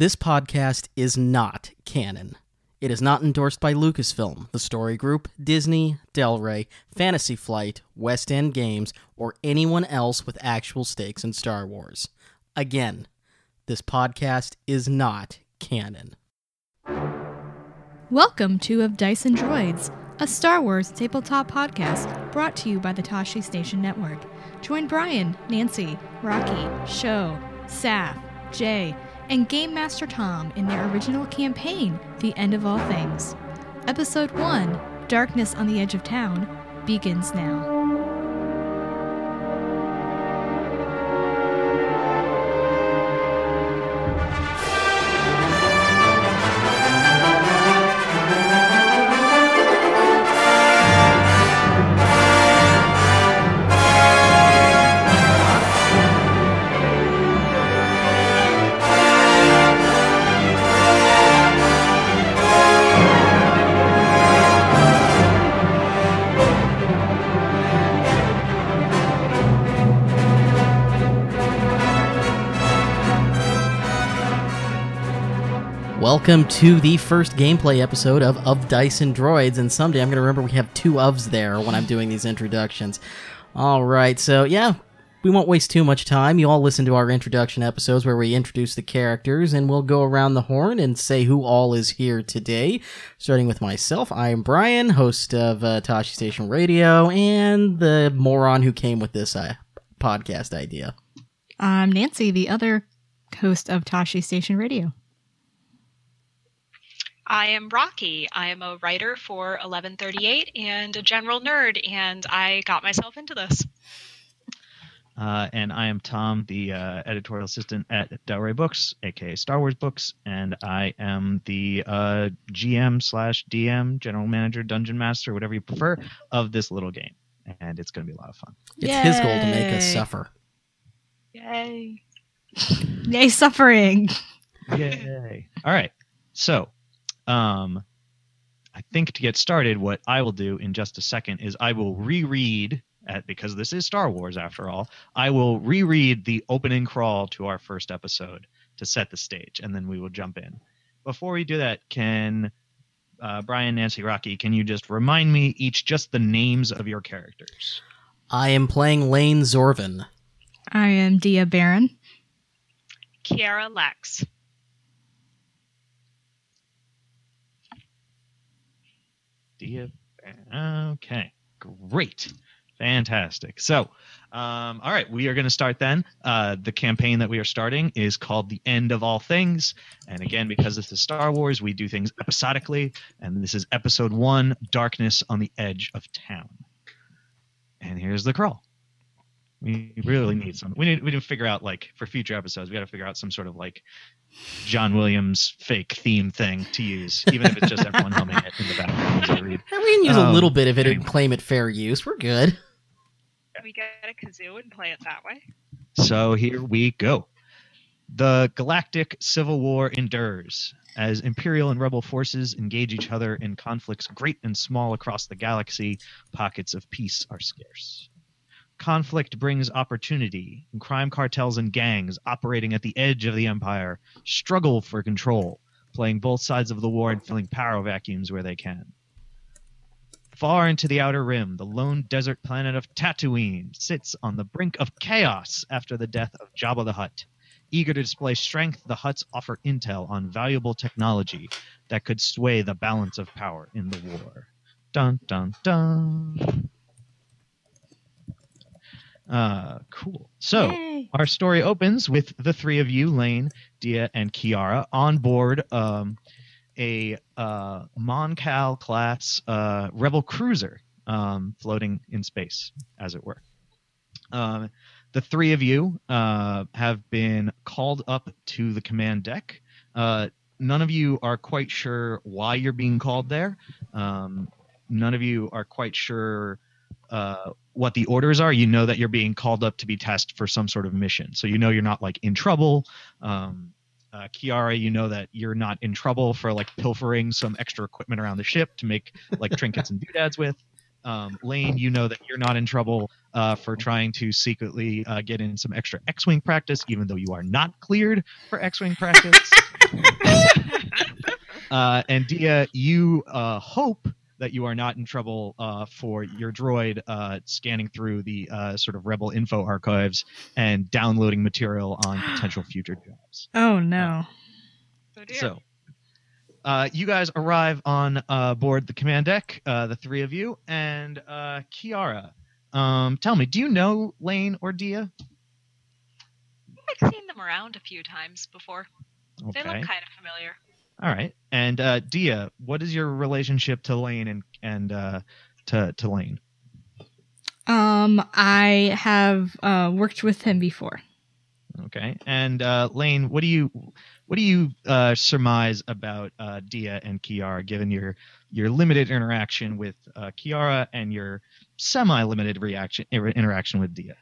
This podcast is not canon. It is not endorsed by Lucasfilm, the Story Group, Disney, Del Rey, Fantasy Flight, West End Games, or anyone else with actual stakes in Star Wars. Again, this podcast is not canon. Welcome to Of Dice and Droids, a Star Wars tabletop podcast brought to you by the Tashi Station Network. Join Brian, Nancy, Rocky, Show, Saf, Jay, and Game Master Tom in their original campaign, The End of All Things. Episode 1, Darkness on the Edge of Town, begins now. Welcome to the first gameplay episode of Of Dice and Droids, and someday I'm going to remember we have two ofs there when I'm doing these introductions. All right, so yeah, we won't waste too much time. You all listen to our introduction episodes where we introduce the characters, and we'll go around the horn and say who all is here today. Starting with myself, I am Brian, host of uh, Tashi Station Radio, and the moron who came with this uh, podcast idea. I'm Nancy, the other host of Tashi Station Radio. I am Rocky. I am a writer for 1138 and a general nerd, and I got myself into this. Uh, and I am Tom, the uh, editorial assistant at Del Rey Books, aka Star Wars Books, and I am the uh, GM slash DM, general manager, dungeon master, whatever you prefer, of this little game. And it's going to be a lot of fun. It's his goal to make us suffer. Yay. Yay, suffering! Yay! All right. So, um, I think to get started, what I will do in just a second is I will reread, at, because this is Star Wars after all, I will reread the opening crawl to our first episode to set the stage, and then we will jump in. Before we do that, can uh, Brian, Nancy, Rocky, can you just remind me each just the names of your characters? I am playing Lane Zorvin. I am Dia Baron. Kiara Lex. Okay, great, fantastic. So, um, all right, we are going to start then. Uh, the campaign that we are starting is called "The End of All Things," and again, because this is Star Wars, we do things episodically, and this is Episode One: Darkness on the Edge of Town. And here's the crawl. We really need some. We need. We need to figure out like for future episodes. We got to figure out some sort of like John Williams fake theme thing to use, even if it's just everyone humming it in the background as I read. And we can use a Um, little bit of it and claim it fair use. We're good. We get a kazoo and play it that way. So here we go. The galactic civil war endures as Imperial and Rebel forces engage each other in conflicts great and small across the galaxy. Pockets of peace are scarce. Conflict brings opportunity, and crime cartels and gangs operating at the edge of the Empire struggle for control, playing both sides of the war and filling power vacuums where they can. Far into the outer rim, the lone desert planet of Tatooine sits on the brink of chaos after the death of Jabba the Hutt. Eager to display strength, the Hutts offer intel on valuable technology that could sway the balance of power in the war. Dun dun dun. Uh, cool. So Yay. our story opens with the three of you, Lane, Dia, and Kiara, on board um, a uh, Mon Cal class uh, Rebel cruiser um, floating in space, as it were. Um, the three of you uh, have been called up to the command deck. Uh, none of you are quite sure why you're being called there. Um, none of you are quite sure uh, what the orders are. You know that you're being called up to be tested for some sort of mission, so you know you're not like in trouble. Um, uh, Kiara, you know that you're not in trouble for like pilfering some extra equipment around the ship to make like trinkets and doodads with. Um, Lane, you know that you're not in trouble uh, for trying to secretly uh, get in some extra X-wing practice, even though you are not cleared for X-wing practice. uh, and Dia, you uh, hope that you are not in trouble uh, for your droid uh, scanning through the uh, sort of rebel info archives and downloading material on potential future jobs. Oh no. Oh. So, uh, you guys arrive on uh, board the command deck, uh, the three of you, and uh, Kiara. Um, tell me, do you know Lane or Dia? I've seen them around a few times before. Okay. They look kind of familiar. All right. And uh, Dia, what is your relationship to Lane and and uh, to to Lane? Um, I have uh, worked with him before. Okay. And uh, Lane, what do you what do you uh, surmise about uh, Dia and Kiara, given your your limited interaction with uh, Kiara and your semi limited reaction interaction with Dia?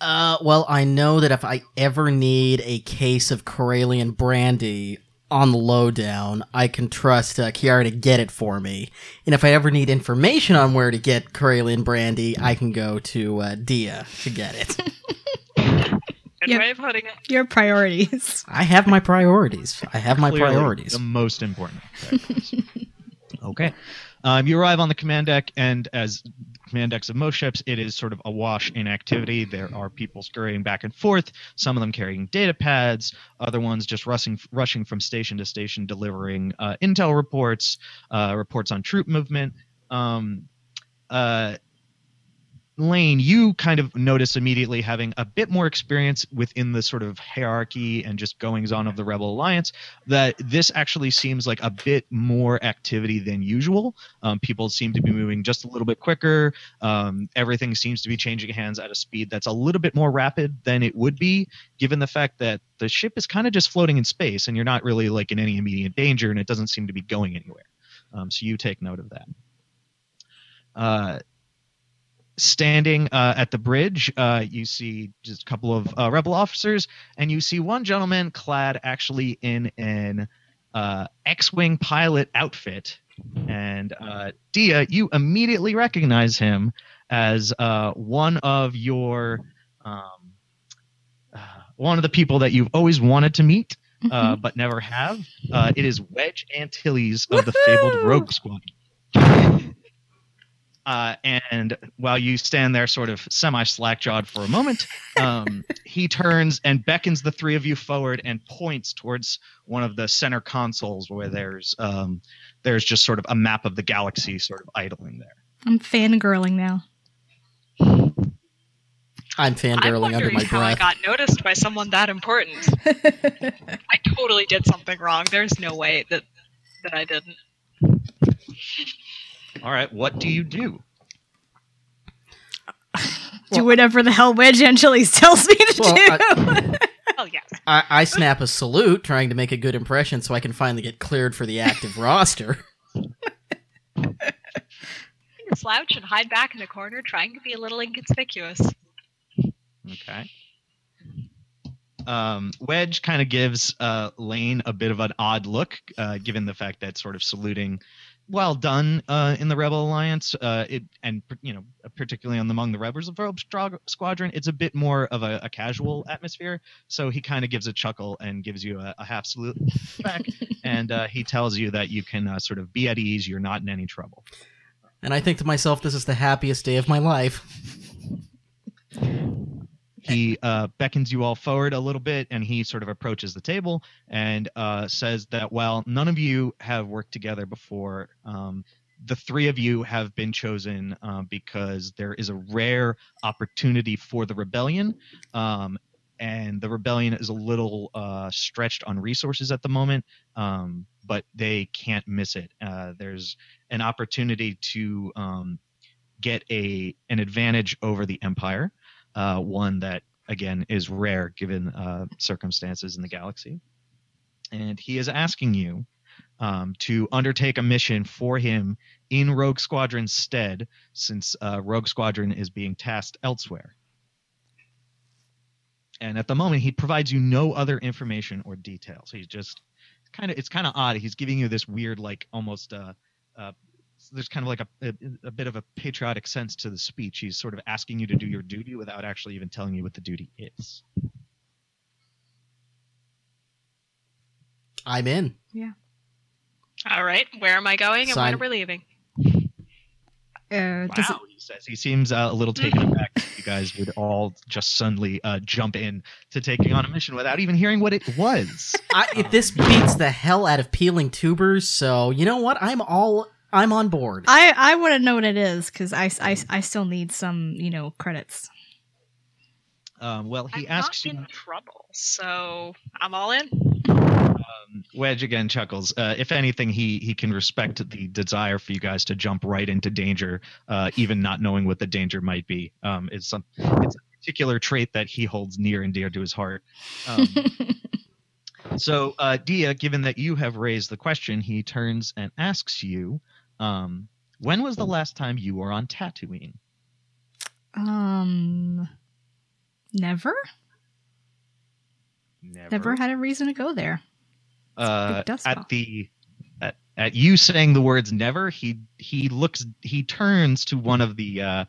Uh, well, I know that if I ever need a case of Corellian brandy on the lowdown, I can trust uh, Kiara to get it for me. And if I ever need information on where to get Corellian brandy, I can go to uh, Dia to get it. Good Yep. way of putting it. Your priorities. I have my priorities. I have my Clearly priorities. The most important. okay. Um, you arrive on the command deck, and as command decks of most ships, it is sort of awash in activity. There are people scurrying back and forth. Some of them carrying data pads. Other ones just rushing rushing from station to station, delivering uh, intel reports, uh, reports on troop movement. Um, uh, Lane, you kind of notice immediately having a bit more experience within the sort of hierarchy and just goings on of the Rebel Alliance that this actually seems like a bit more activity than usual. Um, people seem to be moving just a little bit quicker. Um, everything seems to be changing hands at a speed that's a little bit more rapid than it would be, given the fact that the ship is kind of just floating in space and you're not really like in any immediate danger and it doesn't seem to be going anywhere. Um, so you take note of that. Uh, standing uh, at the bridge, uh, you see just a couple of uh, rebel officers, and you see one gentleman clad actually in an uh, X-wing pilot outfit. And uh, Dia, you immediately recognize him as uh, one of your um, one of the people that you've always wanted to meet, uh, but never have. Uh, it is Wedge Antilles of the fabled Rogue Squad. Uh, and while you stand there, sort of semi slack jawed for a moment, um, he turns and beckons the three of you forward and points towards one of the center consoles where there's um, there's just sort of a map of the galaxy sort of idling there. I'm fangirling now. I'm fangirling I'm fangirling under wondering my how I breath. got noticed by someone that important. I totally did something wrong. There's no way that that I didn't. All right, what do you do? do whatever the hell Wedge Antilles tells me to Well, do. Oh yes. I, I snap a salute, trying to make a good impression so I can finally get cleared for the active roster. Slouch and hide back in a corner, trying to be a little inconspicuous. Okay. Um, Wedge kind of gives uh, Lane a bit of an odd look, uh, given the fact that sort of saluting, well done uh, in the Rebel Alliance, uh, it and you know particularly on among the rebels of Rogue Squadron, it's a bit more of a, a casual atmosphere. So he kind of gives a chuckle and gives you a, a half salute back, and uh, he tells you that you can uh, sort of be at ease. You're not in any trouble. And I think to myself, this is the happiest day of my life. he uh, beckons you all forward a little bit and he sort of approaches the table and uh, says that while none of you have worked together before um, the three of you have been chosen uh, because there is a rare opportunity for the rebellion um, and the rebellion is a little uh, stretched on resources at the moment um, but they can't miss it. Uh, there's an opportunity to um, get a an advantage over the empire uh, one that again is rare given uh, circumstances in the galaxy. And he is asking you um, to undertake a mission for him in Rogue Squadron's stead, since uh, Rogue Squadron is being tasked elsewhere. And at the moment, he provides you no other information or details. He's just kind of it's kind of odd. He's giving you this weird, like almost uh, uh, there's kind of like a, a, a bit of a patriotic sense to the speech. He's sort of asking you to do your duty without actually even telling you what the duty is. I'm in. Yeah. All right, where am I going and Sign- when are we leaving? Uh, does it- Wow, he says. He seems uh, a little taken aback. that You guys would all just suddenly uh, jump in to taking on a mission without even hearing what it was. I, this beats the hell out of peeling tubers. So you know what? I'm all. I'm on board. I I want to know what it is because I, I I still need some you know credits. Um, well, he I'm asks not you. in trouble, so I'm all in. Um, Wedge again chuckles. Uh, if anything, he he can respect the desire for you guys to jump right into danger, uh, even not knowing what the danger might be. Um, it's some it's a particular trait that he holds near and dear to his heart. Um, so, uh, Dia, given that you have raised the question, he turns and asks you, um, "When was the last time you were on Tatooine?" um, never never had a reason to go there. uh, big dust at the at, at you saying the words never he he looks he turns to one of the uh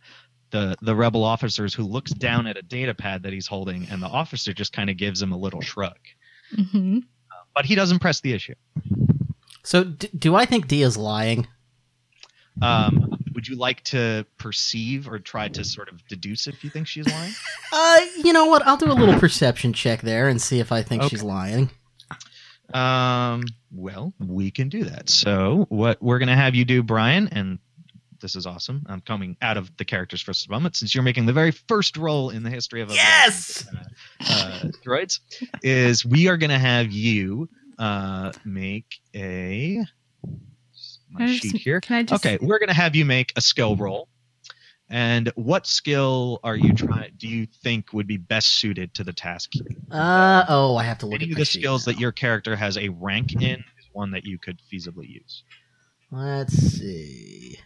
the the rebel officers who looks down at a data pad that he's holding and the officer just kind of gives him a little shrug hmm but he doesn't press the issue So d- do I think D is lying? Um would you like to perceive or try to sort of deduce if you think she's lying Uh, you know what? I'll do a little perception check there and see if I think Okay. she's lying. um well we can do that so what we're gonna have you do brian and this is awesome. I'm coming out of the characters for a moment since you're making the very first roll in the history of Yes! uh, uh, droids. Is we are going to have you uh, make a my Can just- sheet here. Can I just? Okay, we're going to have you make a skill roll. And what skill are you trying? Do you think would be best suited to the task? Uh oh, I have to look Any at of the skills now. that your character has a rank in is one that you could feasibly use. Let's see.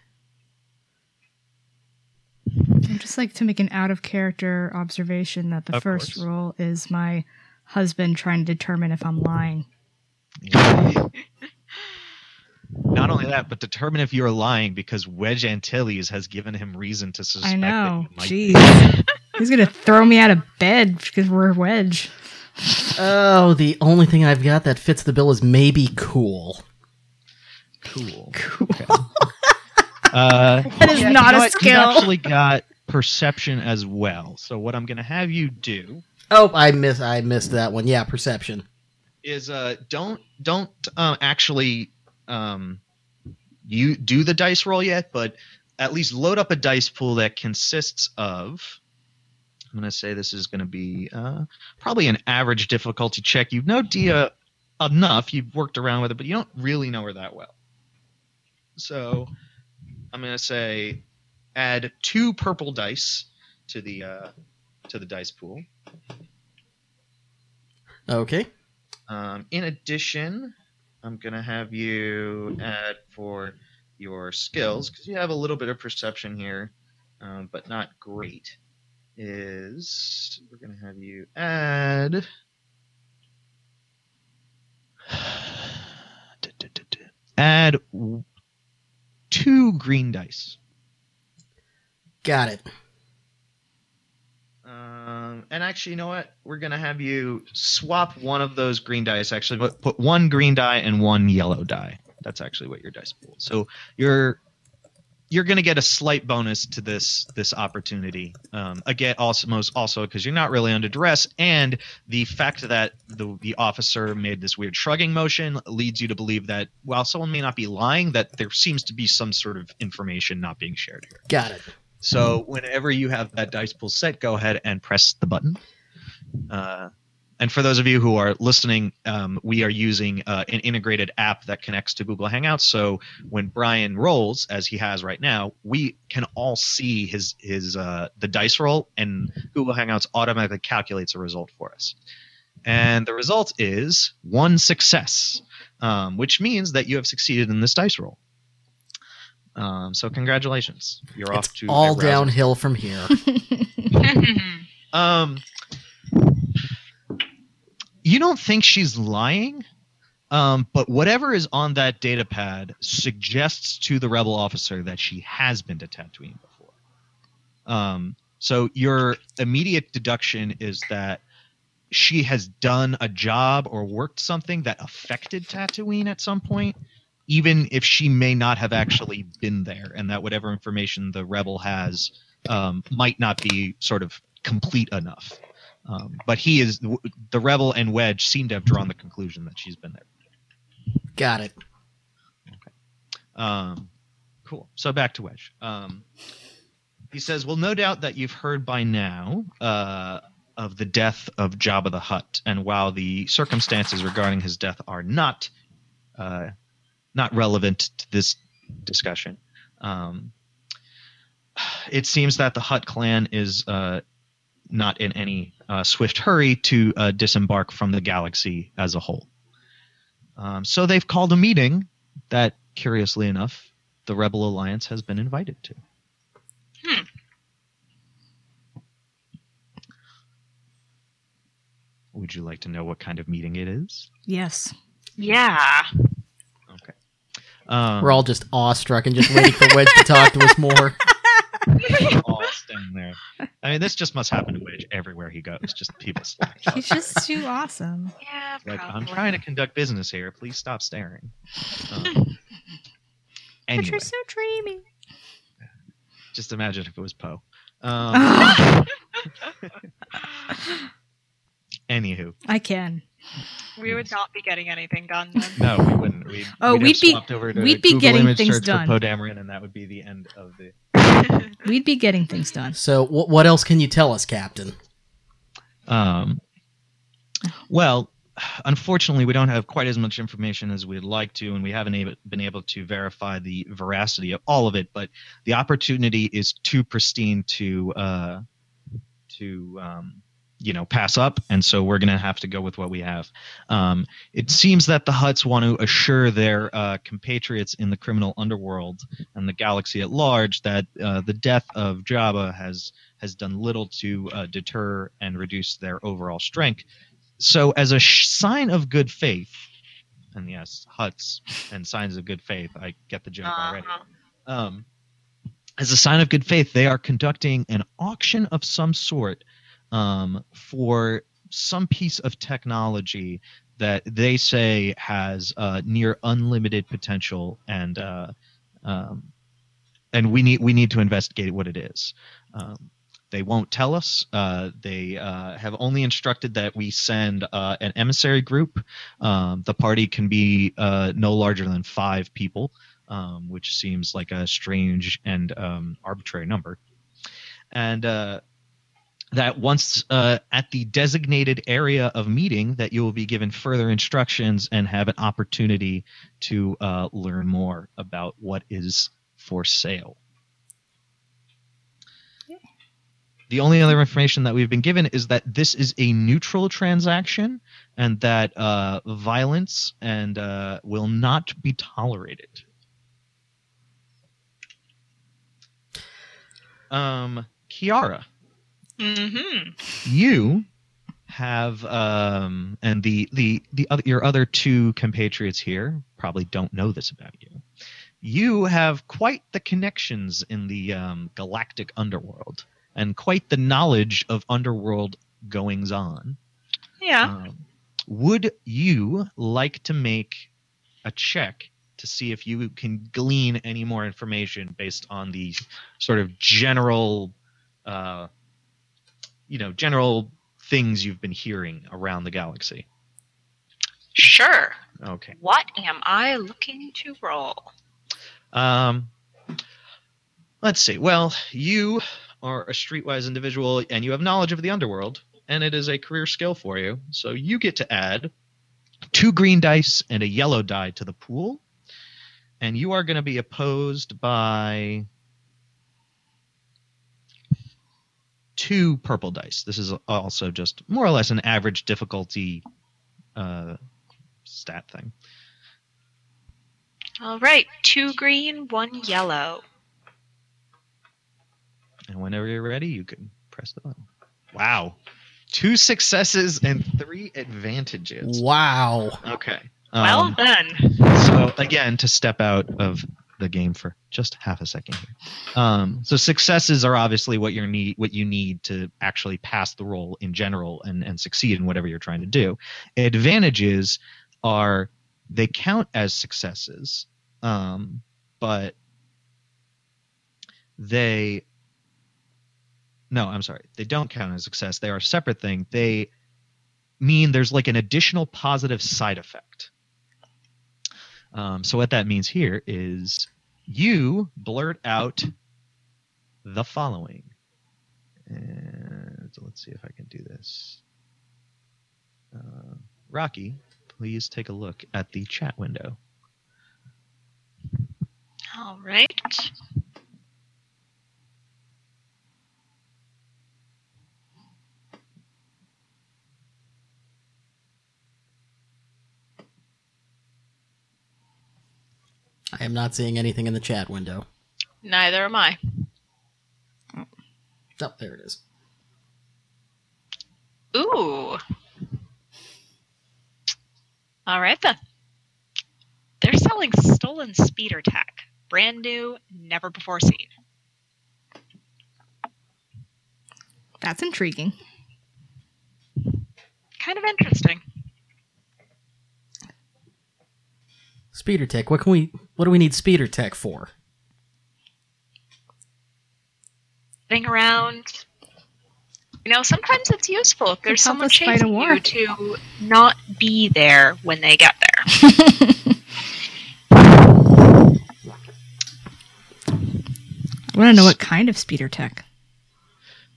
I'd just like to make an out of character observation that the Of first course. roll is my husband trying to determine if I'm lying. Not only that, but determine if you're lying because Wedge Antilles has given him reason to suspect I know. that you might Jeez. He's gonna throw me out of bed because we're wedge. Oh, the only thing I've got that fits the bill is maybe cool. Cool. Cool. Uh, That is yeah, not you know a what? skill. You've actually got perception as well. So what I'm going to have you do Oh, I miss I missed that one. Yeah, perception. is uh, don't don't uh, actually um, you do the dice roll yet, but at least load up a dice pool that consists of. I'm going to say this is going to be uh, probably an average difficulty check. You know Dia enough. You've worked around with it, but you don't really know her that well. So I'm going to say add two purple dice to the uh, to the dice pool. Okay. Um, in addition, I'm gonna have you add for your skills because you have a little bit of perception here, um, but not great. Is we're gonna have you add. Add two green dice. Got it. Um, and actually, you know what? We're gonna have you swap one of those green dice. Actually, put- put one green die and one yellow die. That's actually what your dice pool. So you're you're gonna get a slight bonus to this this opportunity. Um, again, also most also because you're not really under duress, and the fact that the the officer made this weird shrugging motion leads you to believe that while someone may not be lying, that there seems to be some sort of information not being shared here. Got it. So whenever you have that dice pool set, go ahead and press the button. Uh, and for those of you who are listening, um, we are using uh, an integrated app that connects to Google Hangouts. So when Brian rolls, as he has right now, we can all see his his uh, the dice roll, and Google Hangouts automatically calculates a result for us. And the result is one success, um, which means that you have succeeded in this dice roll. Um, so congratulations, you're off to all rousing downhill from here. Um, you don't think she's lying, um, but whatever is on that data pad suggests to the rebel officer that she has been to Tatooine before. Um, so your immediate deduction is that she has done a job or worked something that affected Tatooine at some point, even if she may not have actually been there, and that whatever information the rebel has um, might not be sort of complete enough. Um, but he is the rebel and Wedge seem to have drawn the conclusion that she's been there. Got it. Um, cool. So back to Wedge. Um, he says, "Well, no doubt that you've heard by now uh, of the death of Jabba the Hutt, and while the circumstances regarding his death are not uh, not relevant to this discussion, um, it seems that the Hutt clan is uh, not in any uh, swift hurry to uh, disembark from the galaxy as a whole. Um, so they've called a meeting that, curiously enough, the Rebel Alliance has been invited to. Hmm. Would you like to know what kind of meeting it is? Yes. Yeah. Okay. Um, We're all just awestruck and just waiting for Wedge to talk to us more. all standing there. I mean, this just must happen to Wedge everywhere he goes. Just people staring. He's just too awesome. Yeah, like, I'm trying to conduct business here. Please stop staring. Um, But you're so dreamy. just imagine if it was Poe. Um, anywho, I can. we would not be getting anything done then. no, we wouldn't. We'd, Oh, we'd, we'd be- over to we'd be Google getting image things done. For Poe Dameron, and that would be the end of the. We'd be getting things done. So, wh- what else can you tell us, Captain? Um, well, unfortunately, we don't have quite as much information as we'd like to, and we haven't able, been able to verify the veracity of all of it. But the opportunity is too pristine to uh, to um, you know pass up, and so we're going to have to go with what we have. Um, it seems that the Hutts want to assure their uh, compatriots in the criminal underworld and the galaxy at large that uh, the death of Jabba has has done little to uh, deter and reduce their overall strength. So, as a sh- sign of good faith, and yes, Hutts and signs of good faith, I get the joke already. Uh-huh. Um, as a sign of good faith, they are conducting an auction of some sort um, for some piece of technology that they say has uh, near unlimited potential, and uh, um, and we need we need to investigate what it is. Um, they won't tell us. Uh, they uh, have only instructed that we send uh, an emissary group. Um, the party can be uh, no larger than five people, um, which seems like a strange and um, arbitrary number. And that once uh, at the designated area of meeting, that you will be given further instructions and have an opportunity to uh, learn more about what is for sale. The only other information that we've been given is that this is a neutral transaction and that uh, violence and uh, will not be tolerated. Um, Kiara, Mm-hmm. you have um, and the the the other your other two compatriots here probably don't know this about you. You have quite the connections in the um, galactic underworld and quite the knowledge of underworld goings on. Yeah. Um, would you like to make a check to see if you can glean any more information based on the sort of general, uh, you know, general things you've been hearing around the galaxy? Sure. Okay. What am I looking to roll? Um, let's see. Well, you are a streetwise individual and you have knowledge of the underworld, and it is a career skill for you. So you get to add two green dice and a yellow die to the pool, and you are going to be opposed by two purple dice. This is also just more or less an average difficulty uh, stat thing. All right. Two green, one yellow. And whenever you're ready, you can press the button. Wow. Two successes and three advantages. Wow. Okay. well Um, then. so again, to step out of the game for just half a second here. Um, so successes are obviously what you need what you need to actually pass the roll in general and and succeed in whatever you're trying to do. Advantages are they count as successes, um, but they no, I'm sorry, they don't count as success. They are a separate thing. They mean there's like an additional positive side effect. Um, so what that means here is you blurt out the following. And let's see if I can do this. Uh, Rocky, please take a look at the chat window. All right. I am not seeing anything in the chat window. Neither am I. Oh, there it is. Ooh. All right then. They're selling stolen speeder tech. Brand new, never before seen. That's intriguing. Kind of interesting. Speeder tech. What can we? What do we need speeder tech for? Getting around. You know, sometimes it's useful if there's someone us fight a chasing you to not be there when they get there. I want to know what kind of speeder tech.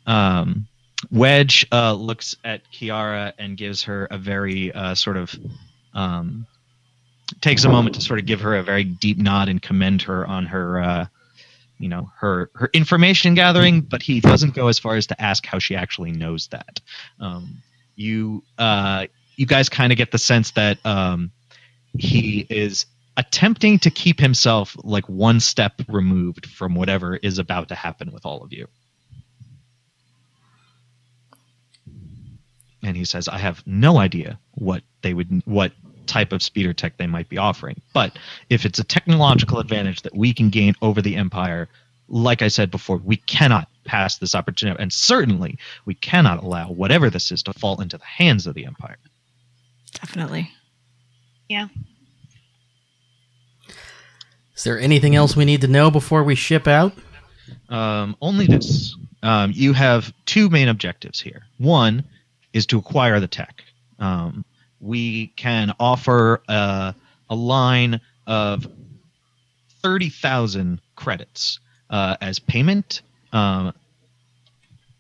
Um, Wedge uh, looks at Kiara and gives her a very uh, sort of um, takes a moment to sort of give her a very deep nod and commend her on her uh, you know her her information gathering, but he doesn't go as far as to ask how she actually knows that. Um, you uh, you guys kind of get the sense that um, he is attempting to keep himself like one step removed from whatever is about to happen with all of you. and he says, "I have no idea what they would, what type of speeder tech they might be offering. But if it's a technological advantage that we can gain over the Empire, like I said before, we cannot pass this opportunity, and certainly we cannot allow whatever this is to fall into the hands of the Empire." Definitely. Yeah. Is there anything else we need to know before we ship out? Um, only this. Um, you have two main objectives here. One is to acquire the tech. Um, we can offer a, a line of 30,000 credits uh, as payment. Um,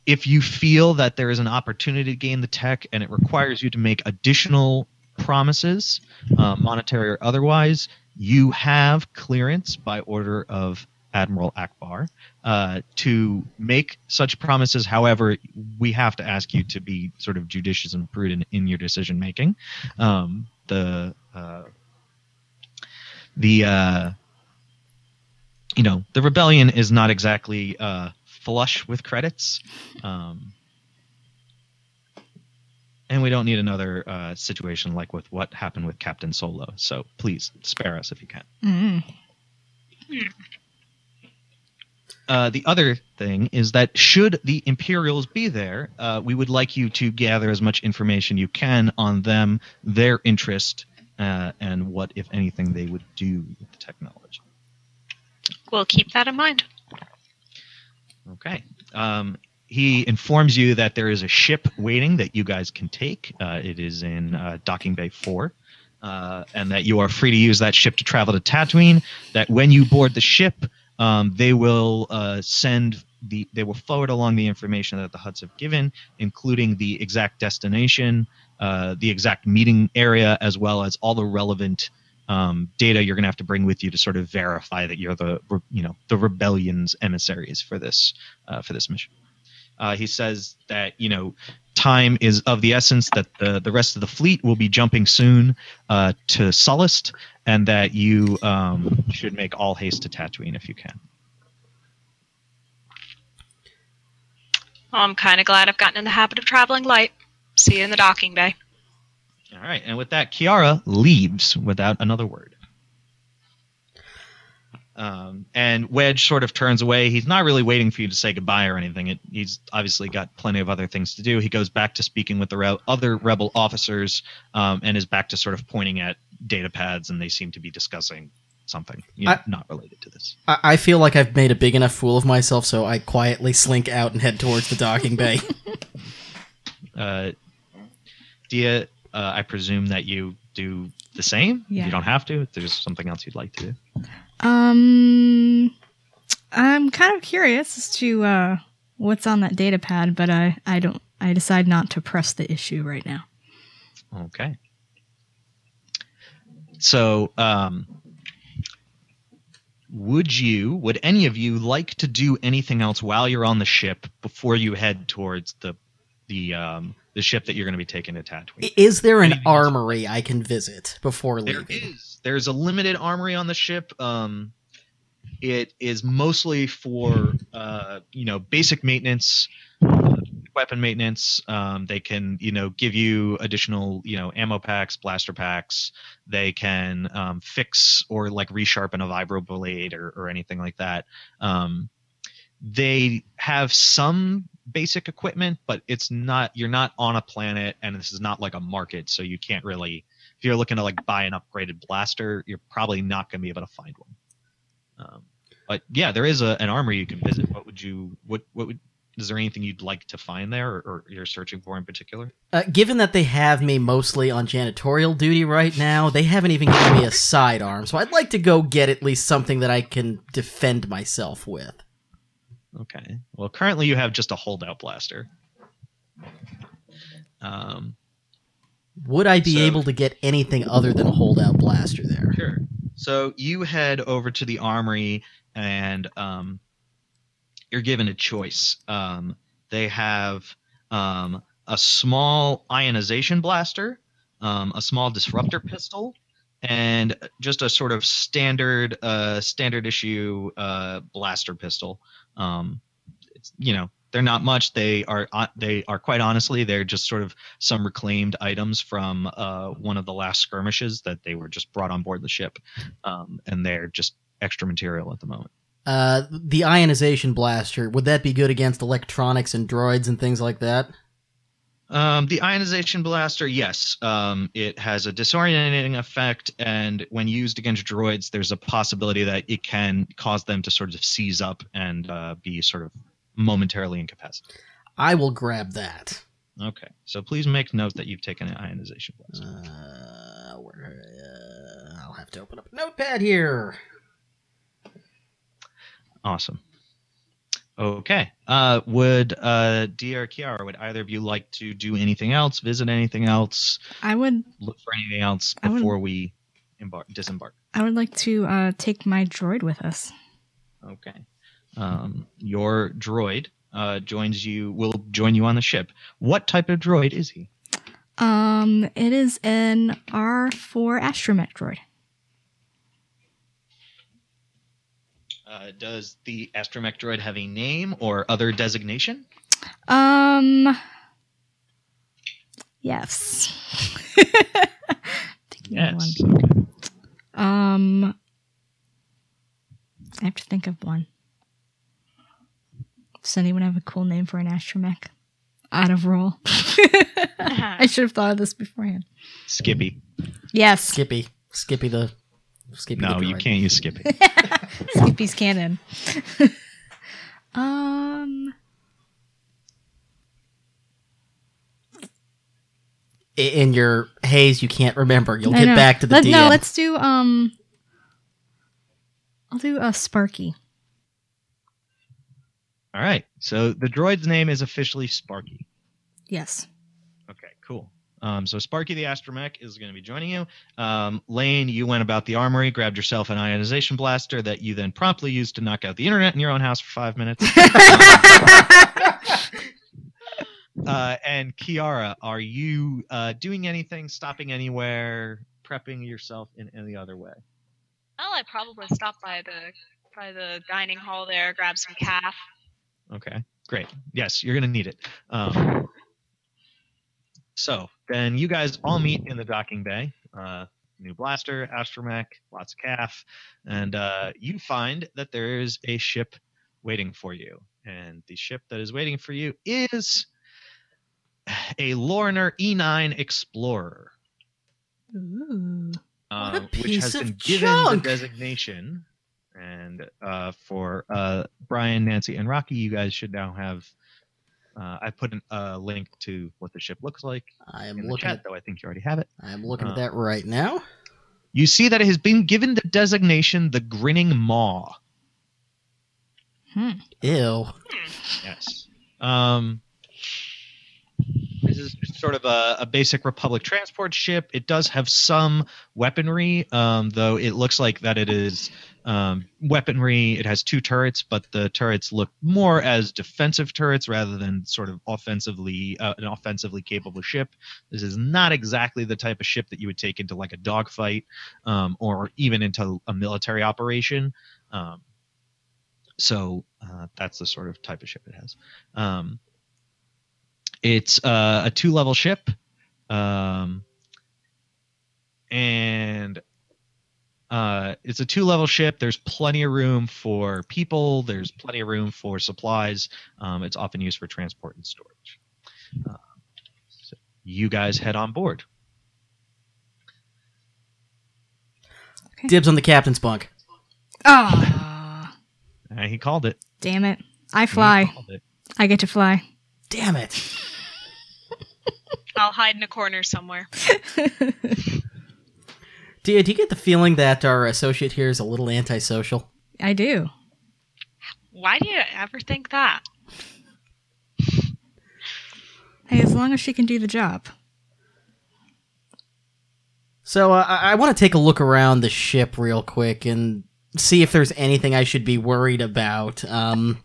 if you feel that there is an opportunity to gain the tech and it requires you to make additional promises, uh, monetary or otherwise, you have clearance by order of Admiral Ackbar uh, to make such promises. However, we have to ask you to be sort of judicious and prudent in your decision making. Um, the uh, the uh, you know the rebellion is not exactly uh, flush with credits. Um, and we don't need another uh, situation like with what happened with Captain Solo. So please spare us if you can. Mm. Uh, the other thing is that should the Imperials be there, uh, we would like you to gather as much information you can on them, their interest, uh, and what, if anything, they would do with the technology. We'll keep that in mind. Okay. Um, he informs you that there is a ship waiting that you guys can take. Uh, it is in uh, Docking Bay 4. Uh, and that you are free to use that ship to travel to Tatooine. That when you board the ship, um, they will uh, send the they will forward along the information that the Hutts have given, including the exact destination, uh, the exact meeting area, as well as all the relevant um, data you're going to have to bring with you to sort of verify that you're the you know the rebellion's emissaries for this uh, for this mission. Uh, he says that you know time is of the essence that the, the rest of the fleet will be jumping soon uh, to Sullust, and that you um, should make all haste to Tatooine if you can. Well, I'm kind of glad I've gotten in the habit of traveling light. See you in the docking bay. All right, and with that, Kiara leaves without another word. Um, and Wedge sort of turns away. He's not really waiting for you to say goodbye or anything. It, he's obviously got plenty of other things to do. He goes back to speaking with the re- other rebel officers um, and is back to sort of pointing at data pads, and they seem to be discussing something you know, I- not related to this. I, I feel like I've made a big enough fool of myself, so I quietly slink out and head towards the docking bay. Uh, Dia, uh, I presume that you do the same. Yeah. You don't have to. If there's something else you'd like to do. Um, I'm kind of curious as to uh, what's on that data pad, but I, I don't. I decide not to press the issue right now. Okay. So, um, would you, would any of you like to do anything else while you're on the ship before you head towards the the um, the ship that you're going to be taking to Tatooine? Is there an Anything else? armory I can visit before There leaving? is. There's a limited armory on the ship. Um, it is mostly for uh, you know basic maintenance, uh, weapon maintenance. Um, they can you know give you additional you know ammo packs, blaster packs. They can um, fix or like resharpen a vibro blade or, or anything like that. Um, they have some basic equipment, but it's not. You're not on a planet, and this is not like a market, so you can't really if you're looking to like buy an upgraded blaster, you're probably not going to be able to find one. Um, but yeah, there is a, an armory you can visit. What would you? What what would? Is there anything you'd like to find there, or, or you're searching for in particular? Uh, given that they have me mostly on janitorial duty right now, they haven't even given me a sidearm, so I'd like to go get at least something that I can defend myself with. Okay. Well, currently you have just a holdout blaster. Um, Would I be So- able to get anything other than a holdout blaster there? Sure. So you head over to the armory and um, you're given a choice. Um, they have um, a small ionization blaster, um, a small disruptor pistol, and just a sort of standard uh, standard issue uh, blaster pistol. Um, it's, you know, they're not much. They are uh, they are quite honestly they're just sort of some reclaimed items from uh, one of the last skirmishes that they were just brought on board the ship, um, and they're just extra material at the moment. Uh, the ionization blaster, would that be good against electronics and droids and things like that? Um, the ionization blaster, yes, um, it has a disorientating effect, and when used against droids, there's a possibility that it can cause them to sort of seize up and uh, be sort of momentarily incapacitated. I will grab that. Okay, so please make note that you've taken an ionization blaster. Uh, where, uh, I'll have to open up a notepad here. Awesome. Okay. Uh, would uh, Dia or Kiara, would either of you like to do anything else, visit anything else, I would look for anything else I would- before we embark, disembark? I would like to uh, take my droid with us. Okay. Um, your droid uh, joins you. Will join you on the ship. What type of droid is he? Um, it is an R4 astromech droid. Uh, does the astromech droid have a name or other designation? Um, yes. Yes. Okay. Um, I have to think of one. Does anyone have a cool name for an astromech? Out of roll. I should have thought of this beforehand. Skippy. Yes, Skippy. Skippy the. Skippy No, the you can't use Skippy. Skippy's canon. um, In your haze, you can't remember. You'll I get know. back to the Let- DM. No, let's do um. I'll do a Sparky. All right. So the droid's name is officially Sparky. Yes. Okay, cool. Um, so Sparky the Astromech is going to be joining you. Um, Lane, you went about the armory, grabbed yourself an ionization blaster that you then promptly used to knock out the internet in your own house for five minutes. uh, and Kiara, are you uh, doing anything, stopping anywhere, prepping yourself in any other way? Well, I probably stopped by the by the dining hall there, grab some caf. Okay, great. Yes, you're going to need it. Um, so then you guys all meet in the docking bay. Uh, new blaster, astromech, lots of caf, and uh, you find that there is a ship waiting for you. And the ship that is waiting for you is a Loronar E9 Explorer, Ooh. Um, which has been given junk. the designation. And uh, for uh, Brian, Nancy, and Rocky, you guys should now have. Uh, I put an- a link to what the ship looks like I am in the looking chat, at though I think you already have it. I am looking Uh, at that right now. You see that it has been given the designation the Grinning Maw. Hmm. Ew. Yes. Um, this is sort of a, a basic Republic transport ship. It does have some weaponry, um, though it looks like that it is um, weaponry. It has two turrets, but the turrets look more as defensive turrets rather than sort of offensively uh, an offensively capable ship. This is not exactly the type of ship that you would take into like a dogfight um, or even into a military operation. Um, so uh, that's the sort of type of ship it has. It's uh, a two level ship. Um, and uh, it's a two level ship. There's plenty of room for people, there's plenty of room for supplies. Um, it's often used for transport and storage. Uh, so you guys head on board. Dibs on the captain's bunk. Oh, Uh, he called it. damn it. I fly. I get to fly. Damn it. I'll hide in a corner somewhere. Do you, do you get the feeling that our associate here is a little antisocial? I do. Why do you ever think that? Hey, as long as she can do the job. So uh, I, I want to take a look around the ship real quick and see if there's anything I should be worried about. Um,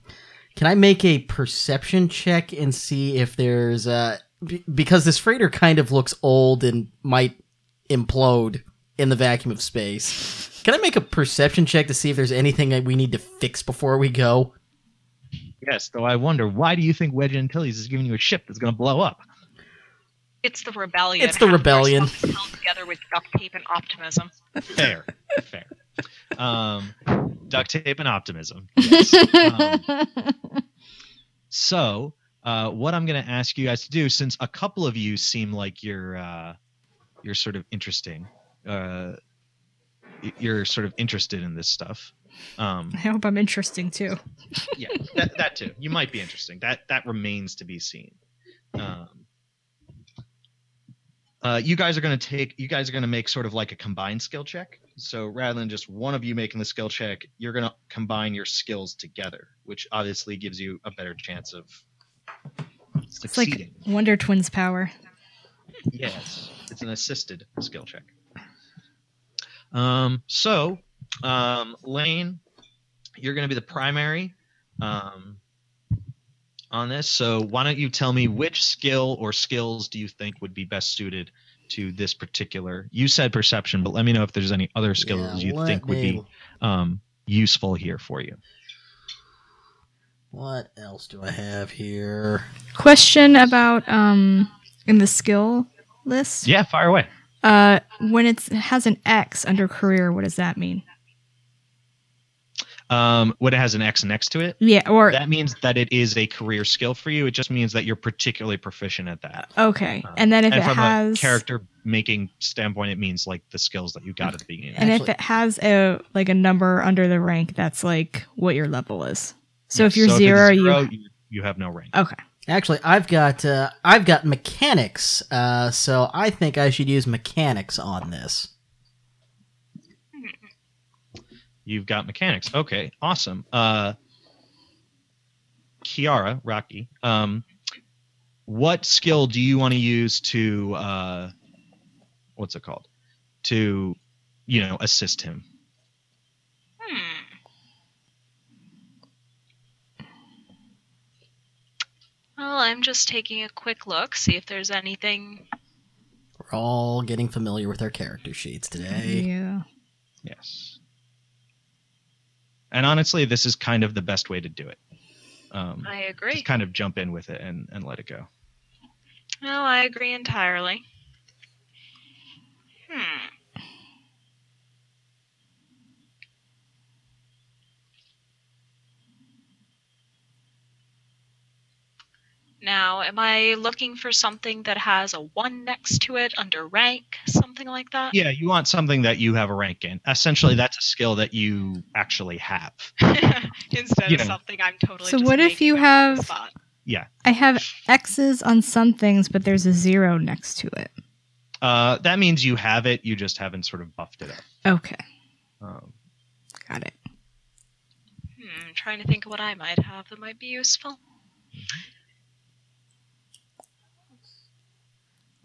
can I make a perception check and see if there's uh, b- because this freighter kind of looks old and might implode in the vacuum of space. Can I make a perception check to see if there's anything that we need to fix before we go? Yes, though I wonder why do you think Wedge Antilles is giving you a ship that's going to blow up? It's the rebellion. It's the Half of our rebellion. held together with duct tape and optimism. Fair, fair. Um, duct tape and optimism. Yes. Um, so, uh, what I'm going to ask you guys to do, since a couple of you seem like you're uh, you're sort of interesting, uh, you're sort of interested in this stuff. Um, I hope I'm interesting too. yeah, that, that too. You might be interesting. That that remains to be seen. Um, uh, you guys are going to take. You guys are going to make sort of like a combined skill check. So rather than just one of you making the skill check, you're going to combine your skills together, which obviously gives you a better chance of It's like. Wonder Twins power. Yes, it's an assisted skill check. Um, so, um, Lane, you're going to be the primary um, on this. So, why don't you tell me which skill or skills do you think would be best suited to this particular? You said perception, but let me know if there's any other skills Yeah, you let think would be um, useful here for you. What else do I have here? Question about um in the skill list. Yeah, fire away. Uh, when it's, it has an X under career, what does that mean? Um, when it has an X next to it, Yeah, or that means that it is a career skill for you. It just means that you're particularly proficient at that. okay, Um, and then if and it from has a character making standpoint, it means like the skills that you got at the beginning. and if it has a like a number under the rank, that's like what your level is. So Yeah, if you're it's zero, zero, you you you have no rank. okay. Actually, I've got uh, I've got mechanics, uh, so I think I should use mechanics on this. You've got mechanics. Okay, awesome. Uh, Kiara, Rocky, um, what skill do you want to use to uh, what's it called? To you know assist him. Hmm. Well, I'm just taking a quick look, see if there's anything. We're all getting familiar with our character sheets today. Yeah. Yes. And honestly, this is kind of the best way to do it. Um, I agree. just kind of jump in with it and, and let it go. No, I agree entirely. Hmm. Now, am I looking for something that has a one next to it under rank, something like that? Yeah, you want something that you have a rank in. Essentially, that's a skill that you actually have. Instead You of know. something I'm totally. So just what if you up on the have- Yeah, I have X's on some things, but there's a zero next to it. Uh, that means you have it. You just haven't sort of buffed it up. Okay, Um, got it. Hmm, trying to think of what I might have that might be useful.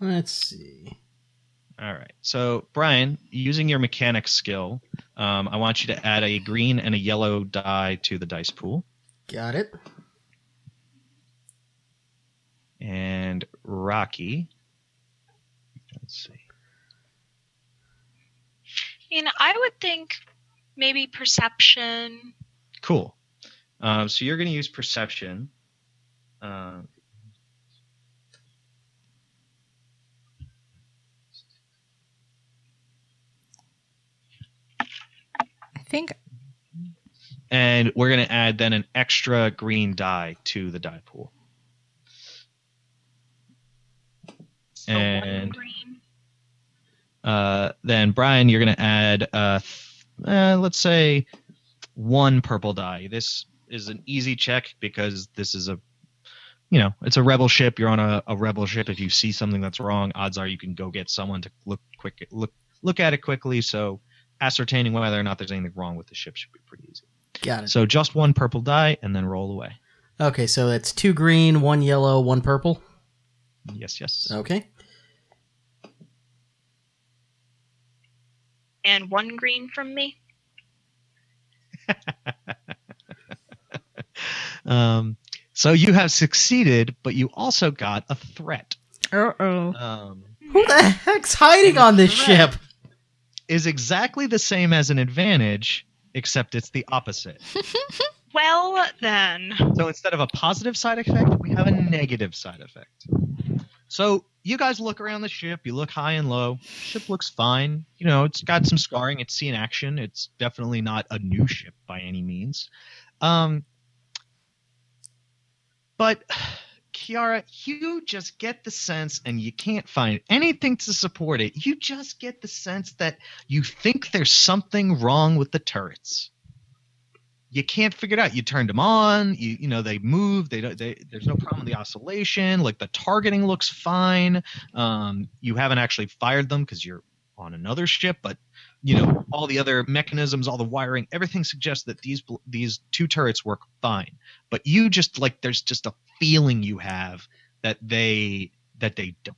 Let's see. all right. So, Brian, using your mechanics skill, um, I want you to add a green and a yellow die to the dice pool. Got it. And Rocky. Let's see. I mean, I would think maybe perception. Cool. Um, so you're going to use perception. Um, think and we're going to add then an extra green die to the die pool. So And- green. Uh, then Brian, you're going to add, uh, th- uh, let's say, one purple die. This is an easy check because this is a, you know, it's a rebel ship. You're on a, a rebel ship. If you see something that's wrong, odds are you can go get someone to look quick, look look at it quickly. So ascertaining whether or not there's anything wrong with the ship should be pretty easy. Got it. So just one purple die and then roll away. Okay, so that's two green, one yellow, one purple. Yes, yes. Okay. And one green from me. Um, so you have succeeded, but you also got a threat. Uh oh. Um, Who the heck's hiding on this ship? Is exactly the same as an advantage, except it's the opposite. Well, then. So instead of a positive side effect, we have a negative side effect. So you guys look around the ship, you look high and low. Ship looks fine. You know, it's got some scarring, it's seen action. It's definitely not a new ship by any means. Um but Kiara, you just get the sense, and you can't find anything to support it. You just get the sense that you think there's something wrong with the turrets. You can't figure it out. You turned them on. You you know they move. They don't. They, there's no problem with the oscillation. Like the targeting looks fine. Um, you haven't actually fired them because you're on another ship, but you know all the other mechanisms, all the wiring, everything suggests that these these two turrets work fine. But you just like there's just a feeling you have that they that they don't.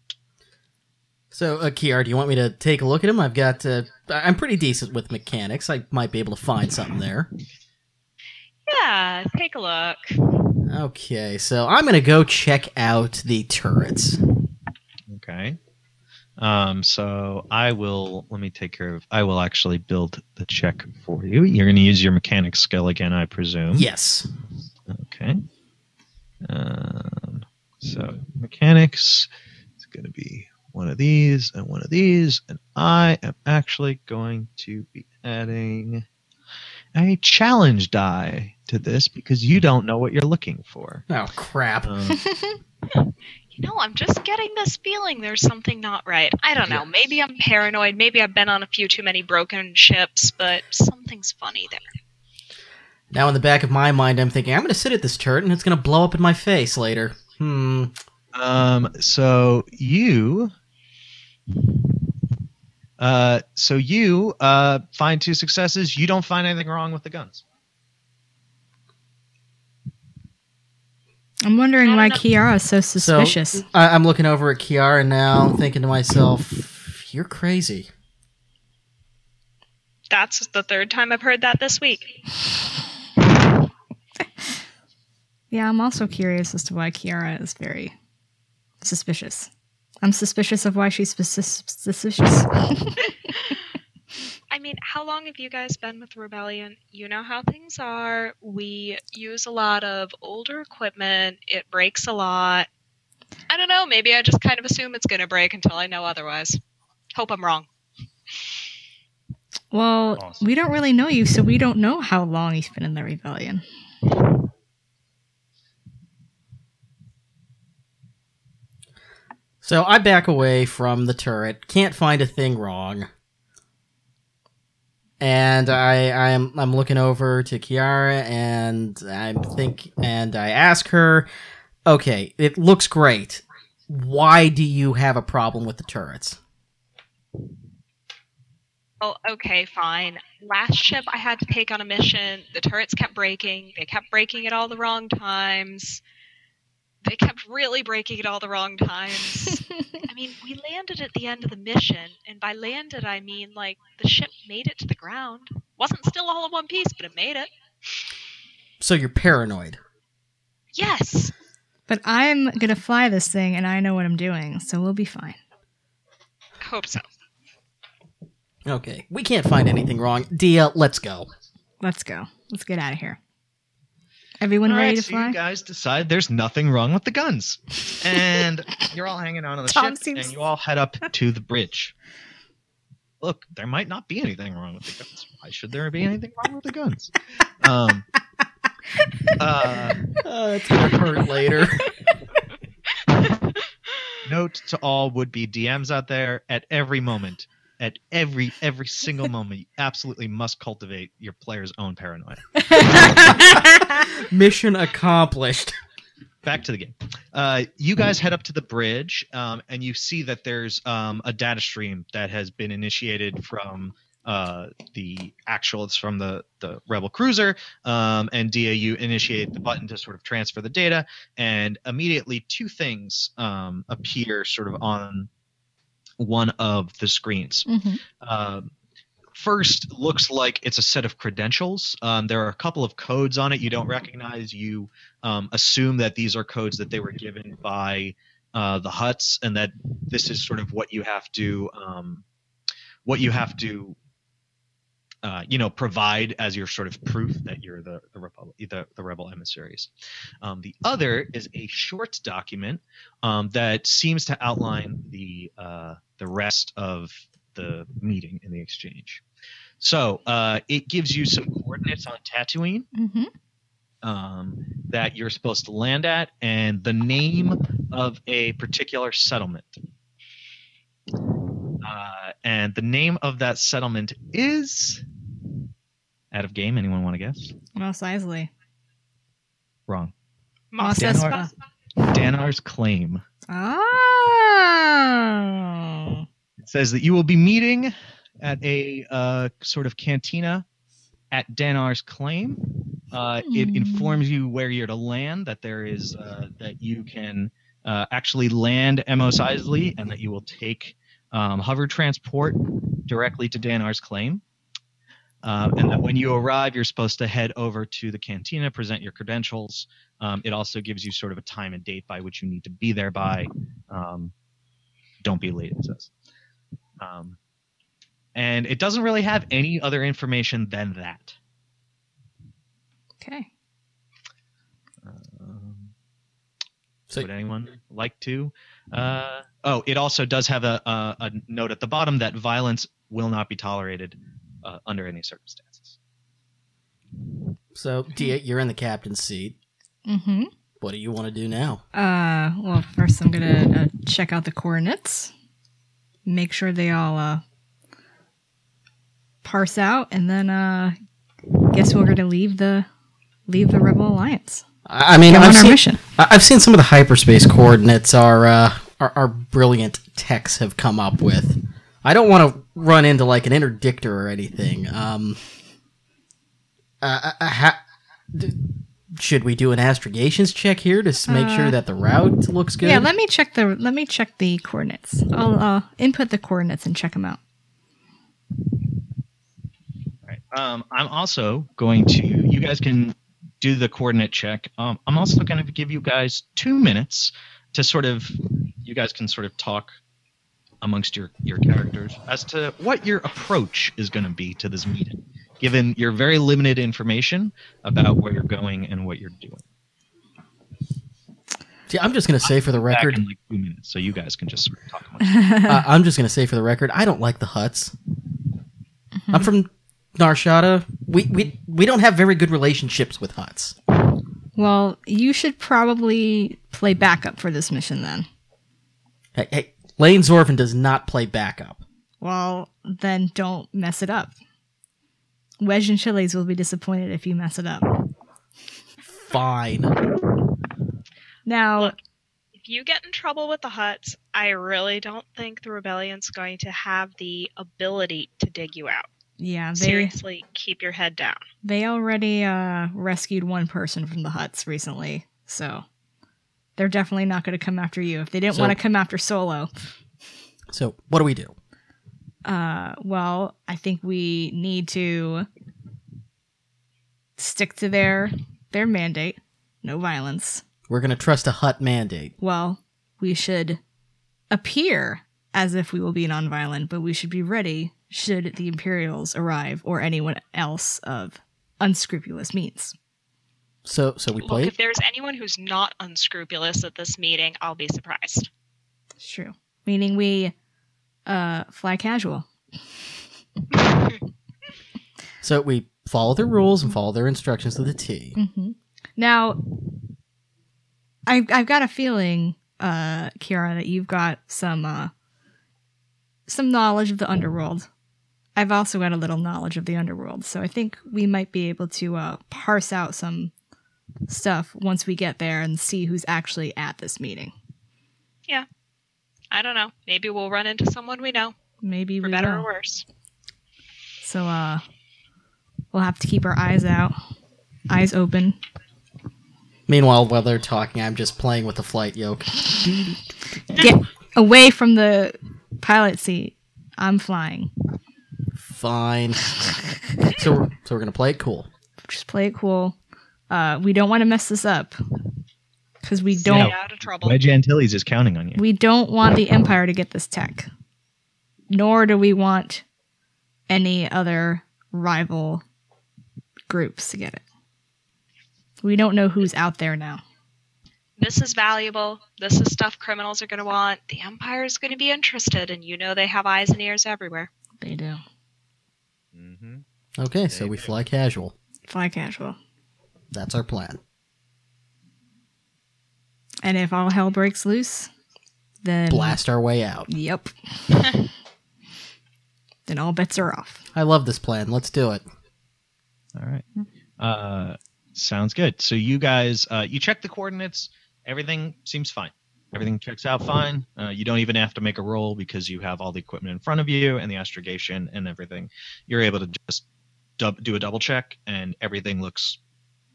So, uh, Kiara, do you want me to take a look at him? I've got. Uh, I'm pretty decent with mechanics. I might be able to find something there. Yeah, take a look. Okay, so I'm gonna go check out the turrets. Okay. Um, so I will let me take care of I will actually build the check for you. You're gonna use your mechanics skill again, I presume. Yes. Okay. Um, so mechanics is gonna be one of these and one of these, and I am actually going to be adding a challenge die to this because you don't know what you're looking for. Oh crap. Um, You know, I'm just getting this feeling there's something not right. I don't know. Yes. Maybe I'm paranoid. Maybe I've been on a few too many broken ships, but something's funny there. Now, in the back of my mind, I'm thinking I'm gonna sit at this turret and it's gonna blow up in my face later. Hmm. Um, so you, uh, so you uh, find two successes. You don't find anything wrong with the guns. I'm wondering why Kiara is so suspicious. So I- I'm looking over at Kiara now, thinking to myself, "You're crazy." That's the third time I've heard that this week. yeah, I'm also curious as to why Kiara is very suspicious. I'm suspicious of why she's suspicious. I mean, how long have you guys been with Rebellion? You know how things are. We use a lot of older equipment, it breaks a lot. I don't know, maybe I just kind of assume it's going to break until I know otherwise. Hope I'm wrong. well, Awesome. we don't really know you, so we don't know how long he's been in the rebellion. So I back away from the turret, can't find a thing wrong. And I I'm I'm looking over to Kiara and I think and I ask her, "Okay, it looks great. Why do you have a problem with the turrets?" Oh, okay, fine. Last ship I had to take on a mission, the turrets kept breaking. They kept breaking at all the wrong times. They kept really breaking at all the wrong times. I mean, we landed at the end of the mission, and by landed I mean like the ship made it to the ground. Wasn't still all in one piece, but it made it. So you're paranoid. Yes. But I'm gonna fly this thing, and I know what I'm doing, so we'll be fine. Hope so. Okay, we can't find anything wrong. Dia, let's go. Let's go. Let's get out of here. Everyone All ready right, to so fly? you guys decide there's nothing wrong with the guns, and you're all hanging out on the Tom ship, seems- and you all head up to the bridge. Look, there might not be anything wrong with the guns. Why should there be anything wrong with the guns? Um, uh, Uh, that's gonna hurt later. note to all would-be DMs out there: at every moment, at every every single moment, you absolutely must cultivate your player's own paranoia. Mission accomplished. back to the game. Uh, you guys head up to the bridge, um, and you see that there's um, a data stream that has been initiated from uh, the actual. It's from the the rebel cruiser, um, and Dia, you initiate the button to sort of transfer the data, and immediately two things um, appear sort of on one of the screens. Mhm. Um, first looks like it's a set of credentials. Um, there are a couple of codes on it you don't recognize. You um, assume that these are codes that they were given by uh, the Hutts, and that this is sort of what you have to um, what you have to uh, you know provide as your sort of proof that you're the the republic the, the rebel emissaries. Um, the other is a short document um, that seems to outline the uh, the rest of the meeting in the exchange. So uh, it gives you some coordinates on Tatooine Mhm. um, that you're supposed to land at, and the name of a particular settlement. Uh, and the name of that settlement is out of game. Anyone want to guess? Mos Eisley. Wrong. Mos Espa. Danar's claim. Oh. It says that you will be meeting at a uh, sort of cantina at Danar's claim. Uh, It Hmm. informs you where you're to land, that there is uh, that you can uh, actually land Mos Eisley, and that you will take um, hover transport directly to Danar's claim. Uh, and that when you arrive, you're supposed to head over to the cantina, present your credentials. Um, it also gives you sort of a time and date by which you need to be there by. Um, don't be late, it says. Um, and it doesn't really have any other information than that. Okay. Um, So- would anyone like to? Uh, oh, it also does have a, a, a note at the bottom that violence will not be tolerated uh, under any circumstances. So, Dia, you're in the captain's seat. Mm-hmm. What do you want to do now? Uh, well, first I'm gonna uh, check out the coordinates, make sure they all uh parse out, and then uh, guess we're gonna leave the leave the Rebel Alliance. I I mean, I've seen. I- I've seen some of the hyperspace coordinates are uh, our our brilliant techs have come up with. I don't want to run into like an interdictor or anything. Um, uh, uh, ha- d- should we do an astrogations check here to s- make sure Uh, that the route looks good? Yeah, let me check the let me check the coordinates. I'll uh, input the coordinates and check them out. Right. Um, I'm also going to. You guys can do the coordinate check. Um, I'm also going to give you guys two minutes to sort of. You guys can sort of talk amongst your your characters as to what your approach is going to be to this meeting, given your very limited information about where you're going and what you're doing. See, I'm just gonna say for the record, in like two minutes, so you guys can just sort of talk amongst. uh, I'm just gonna say for the record, I don't like the Hutts. I'm from Nar Shaddaa. We we we don't have very good relationships with Hutts. Well, you should probably play backup for this mission then. Hey, hey, Lane Zorvin does not play backup. Well, then don't mess it up. Wedge Antilles will be disappointed if you mess it up. Fine. Now, Look. If you get in trouble with the Hutts, I really don't think the rebellion's going to have the ability to dig you out. yeah, they Seriously, keep your head down. they already uh, rescued one person from the Hutts recently, so they're definitely not going to come after you. If they didn't So- want to come after Solo, So what do we do? uh, well, I think we need to stick to their their mandate, no violence. We're gonna trust a Hutt mandate. Well, we should appear as if we will be nonviolent, but we should be ready should the Imperials arrive or anyone else of unscrupulous means. So so we Look, play. if there's anyone who's not unscrupulous at this meeting, I'll be surprised. It's true. Meaning we uh fly casual. So we follow the rules and follow their instructions to the T. Mm-hmm. Now, I've I've got a feeling, uh, Kiara, that you've got some uh, some knowledge of the underworld. I've also got a little knowledge of the underworld, so I think we might be able to uh, parse out some stuff once we get there and see who's actually at this meeting. Yeah. I don't know. Maybe we'll run into someone we know, Maybe for we better will. or worse. So uh, we'll have to keep our eyes out, eyes open. Meanwhile, while they're talking, I'm just playing with the flight yoke. Get away from the pilot seat. I'm flying. Fine. so we're, so we're gonna play it cool. just play it cool. Uh, we don't want to mess this up because we Stay don't out of trouble. Wedge Antilles is counting on you. we don't want the Empire to get this tech, nor do we want any other rival groups to get it. We don't know who's out there now. This is valuable. This is stuff criminals are going to want. The Empire is going to be interested, and you know they have eyes and ears everywhere. They do hmm Okay, so we fly casual. fly casual, That's our plan. and if all hell breaks loose, then Blast our way out. Yep. then all bets are off. I love this plan. Let's do it. All right. Uh, sounds good. So you guys, uh, you check the coordinates. Everything seems fine. Everything checks out fine. Uh, you don't even have to make a roll because you have all the equipment in front of you and the astrogation and everything. You're able to just dub- do a double check and everything looks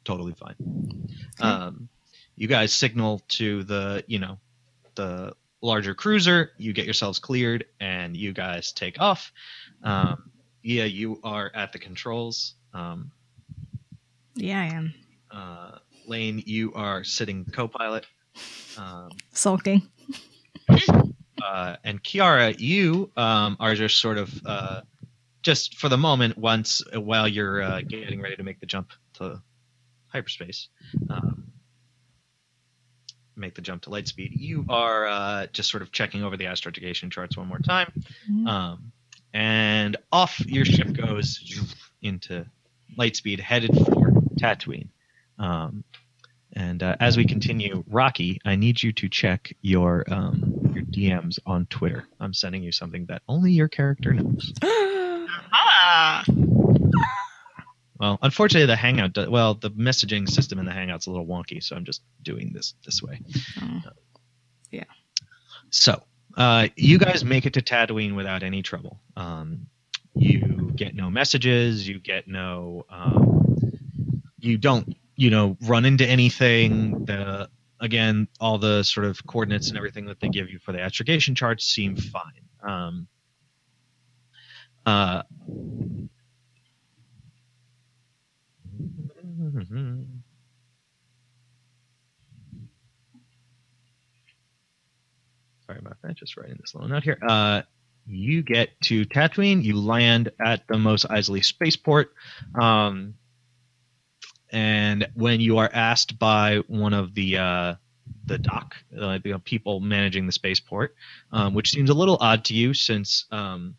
totally fine. Um, you guys signal to the, you know, the larger cruiser. You get yourselves cleared and you guys take off. Um, yeah, you are at the controls. Um, Yeah, I am uh, Lane, you are sitting co-pilot, um, sulking. uh, and Kiara, you um, are just sort of uh, just for the moment. Once while you're uh, getting ready to make the jump to hyperspace, um, make the jump to light speed, you are uh, just sort of checking over the astrogation charts one more time, Mhm. um, and off your ship goes into light speed, headed for Tatooine. Um, and uh, as we continue, Rocky, I need you to check your um, your DMs on Twitter. I'm sending you something that only your character knows. Ah, Well, unfortunately, the Hangout, do- well, the messaging system in the Hangout's a little wonky, so I'm just doing this this way. Oh. So, uh, you guys make it to Tatooine without any trouble. Um, you get no messages. You get no. Um, you don't, you know, run into anything. The again, all the sort of coordinates and everything that they give you for the astrogation charts seem fine. Um, uh, Sorry about that. Just writing this little note here. Uh, you get to Tatooine. You land at the Mos Eisley spaceport. Um, and when you are asked by one of the uh, the dock, uh, people managing the spaceport, um, which seems a little odd to you since um,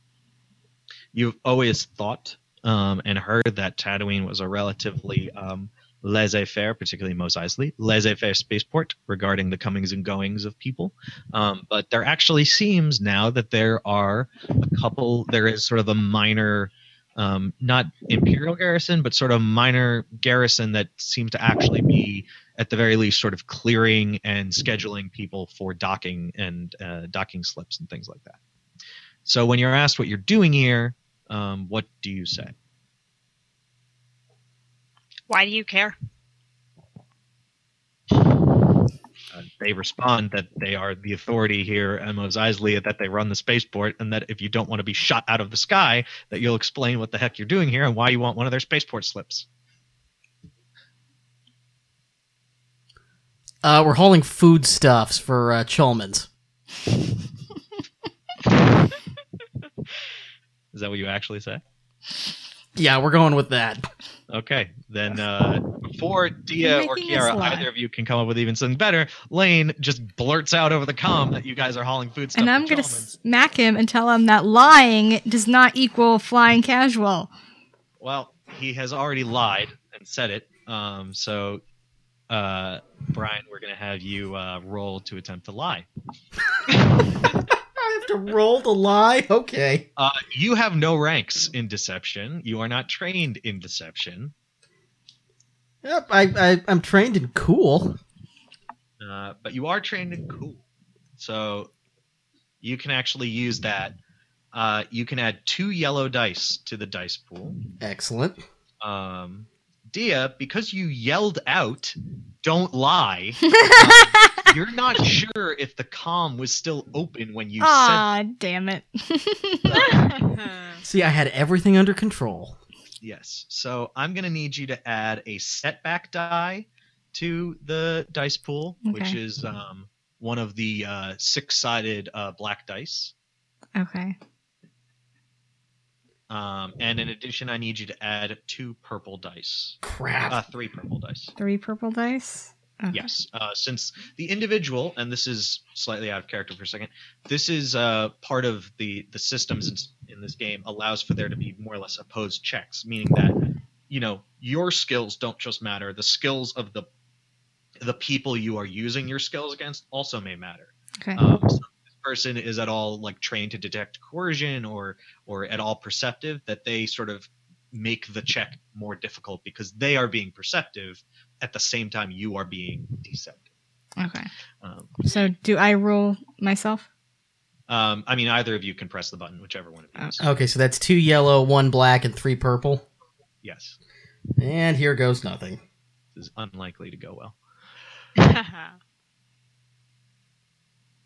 you've always thought um, and heard that Tatooine was a relatively um, laissez-faire, particularly Mos Eisley, laissez-faire spaceport regarding the comings and goings of people. Um, but there actually seems now that there are a couple. There is sort of a minor, um, not imperial garrison, but sort of minor garrison that seems to actually be, at the very least, sort of clearing and scheduling people for docking and uh, docking slips and things like that. So when you're asked what you're doing here, um, what do you say? Why do you care? Uh, they respond that they are the authority here at Mos Eisley, that they run the spaceport, and that if you don't want to be shot out of the sky, that you'll explain what the heck you're doing here and why you want one of their spaceport slips. Uh, we're hauling foodstuffs for uh, Cholmans. Is that what you actually say? Yeah, we're going with that. Okay, then uh, before Dia or Kiara, either of you can come up with even something better, Lane just blurts out over the comm that you guys are hauling food stuff. and I'm going to smack him and tell him that lying does not equal flying casual. Well, he has already lied and said it. Um, so, uh, Brian, we're gonna have you uh, roll to attempt to lie. I have to roll to lie? Okay. Uh, you have no ranks in deception. You are not trained in deception. Yep, I, I, I'm trained in cool. Uh, but you are trained in cool. So you can actually use that. Uh, you can add two yellow dice to the dice pool. Excellent. Um, Dia, because you yelled out, don't lie, you're not sure if the comm was still open when you said Ah, damn it. See, I had everything under control. yes. So I'm going to need you to add a setback die to the dice pool, which Okay. is um, one of the uh, six sided uh, black dice. okay. Um, and in addition, I need you to add two purple dice. Crap. Uh, three purple dice. Three purple dice? Okay. Yes, uh, since the individual, and this is slightly out of character for a second, this is uh, part of the the systems in, in this game allows for there to be more or less opposed checks, meaning that you know your skills don't just matter, the skills of the the people you are using your skills against also may matter. Okay. Um, so if this person is at all like trained to detect coercion or or at all perceptive, that they sort of make the check more difficult because they are being perceptive at the same time you are being deceptive. okay. Um, So do I roll myself? um, I mean, either of you can press the button, whichever one of you. is. Okay, so that's two yellow, one black, and three purple. Yes, And here goes nothing. this is unlikely to go well.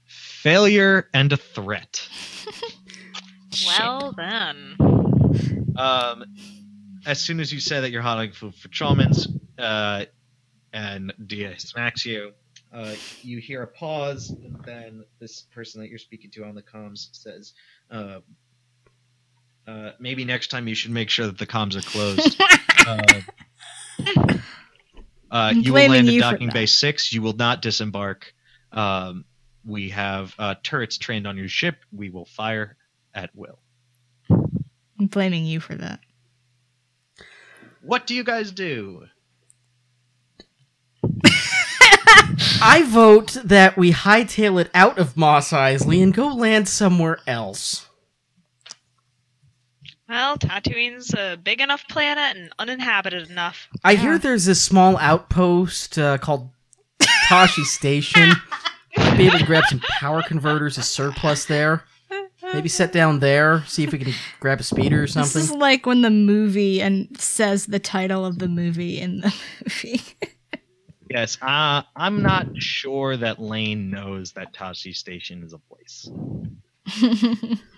Failure and a threat. well then. Um, as soon as you say that you're hauling food for Chalmans, uh, and Dia smacks you, uh, you hear a pause, and then this person that you're speaking to on the comms says, uh, uh, maybe next time you should make sure that the comms are closed. uh, uh, you will land at docking base six. You will not disembark. Um, we have uh, turrets trained on your ship. We will fire at will. I'm blaming you for that. What do you guys do? I vote that we hightail it out of Mos Eisley and go land somewhere else. Well, Tatooine's a big enough planet and uninhabited enough. I Yeah. hear there's a small outpost uh, called Tosche Station. Might be able to grab some power converters as surplus there. Maybe set down there, see if we can grab a speeder or something. This is like when the movie and says the title of the movie in the movie. Yes, uh, I'm not sure that Lane knows that Tosche Station is a place.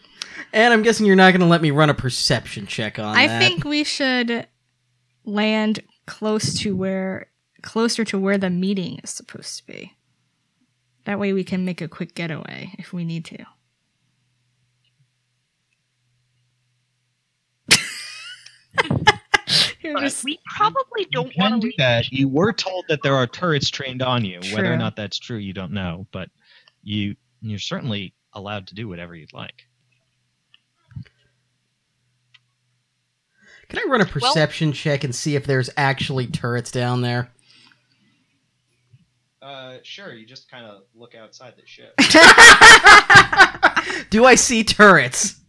And I'm guessing you're not going to let me run a perception check on I that. think we should land close to where closer to where the meeting is supposed to be. That way we can make a quick getaway if we need to. You're But just we probably don't you can want do to that. You were told that there are turrets trained on you. Whether or not that's true, you don't know. But you you're certainly allowed to do whatever you'd like. Can I run a perception check and see if there's actually turrets down there? Uh, sure. You just kind of look outside the ship. Do I see turrets?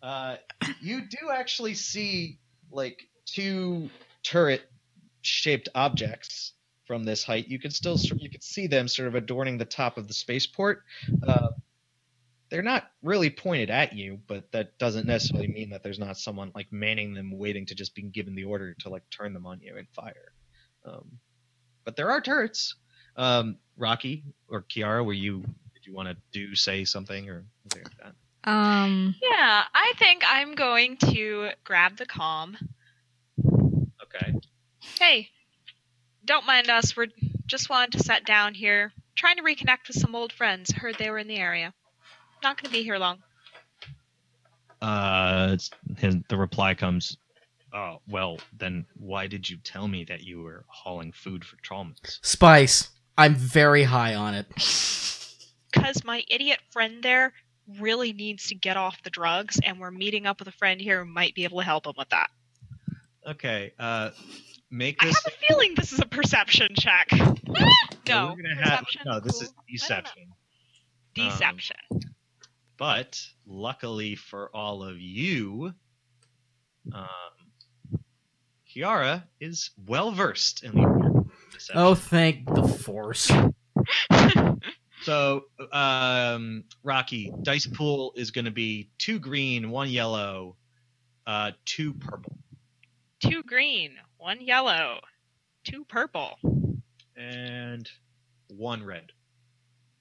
Uh, you do actually see like two turret-shaped objects from this height. You can still you can see them sort of adorning the top of the spaceport. Uh, they're not really pointed at you, but that doesn't necessarily mean that there's not someone like manning them, waiting to just be given the order to like turn them on you and fire. Um, but there are turrets. Um, Rocky or Kiara, were you did you want to do say something or something like that? Um, Yeah, I think I'm going to grab the comm. Okay. Hey, don't mind us. We're just wanted to sit down here, trying to reconnect with some old friends. Heard they were in the area. Not going to be here long. Uh, it's- his, the reply comes, "Oh, well, then why did you tell me that you were hauling food for Trollmans?" Spice. I'm very high on it. Because my idiot friend there really needs to get off the drugs, and we're meeting up with a friend here who might be able to help him with that. Okay. Uh, make this. I have a feeling this is a perception check. No, no, we're have no. This is cool. deception. Deception. But luckily for all of you, um, Kiara is well versed in the deception. Oh, thank the force. So, um, Rocky, dice pool is going to be two green, one yellow, uh, two purple, two green, one yellow, two purple, and one red.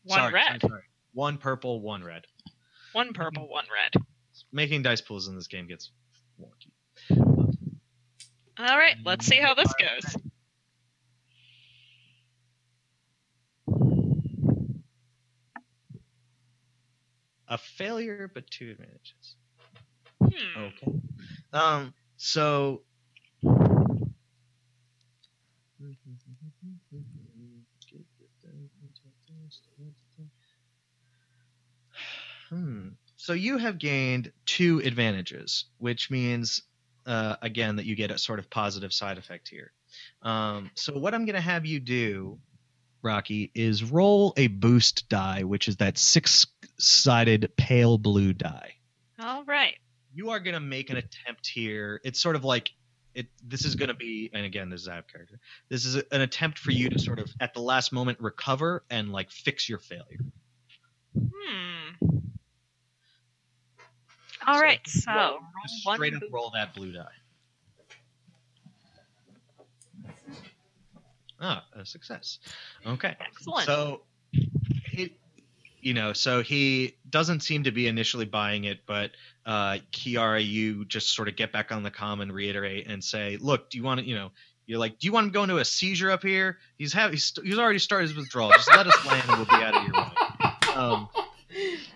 one Sorry, red, I'm sorry. One purple, one red. one purple, one red. Making dice pools in this game gets wonky. All right, let's see how this goes. A failure, but two advantages. Hmm. Okay. Um. So. Hmm. So you have gained two advantages, which means, uh, again, that you get a sort of positive side effect here. Um, so what I'm going to have you do, Rocky, is roll a boost die, which is that six-sided pale blue die All right. you are going to make an attempt here. It's sort of like it. This is going to be, and again, this is Zap character. This is a- an attempt for you to sort of at the last moment recover and like fix your failure. Hmm. All right. So roll- roll straight up roll that blue die. Ah, a success. Okay. Excellent. So, you know, so he doesn't seem to be initially buying it, but uh, Kiara, you just sort of get back on the comm and reiterate and say, "Look, do you want to, you know, you're like, do you want him going to a seizure up here? He's have he's, he's already started his withdrawal. Just let us land, and we'll be out of your way." Um,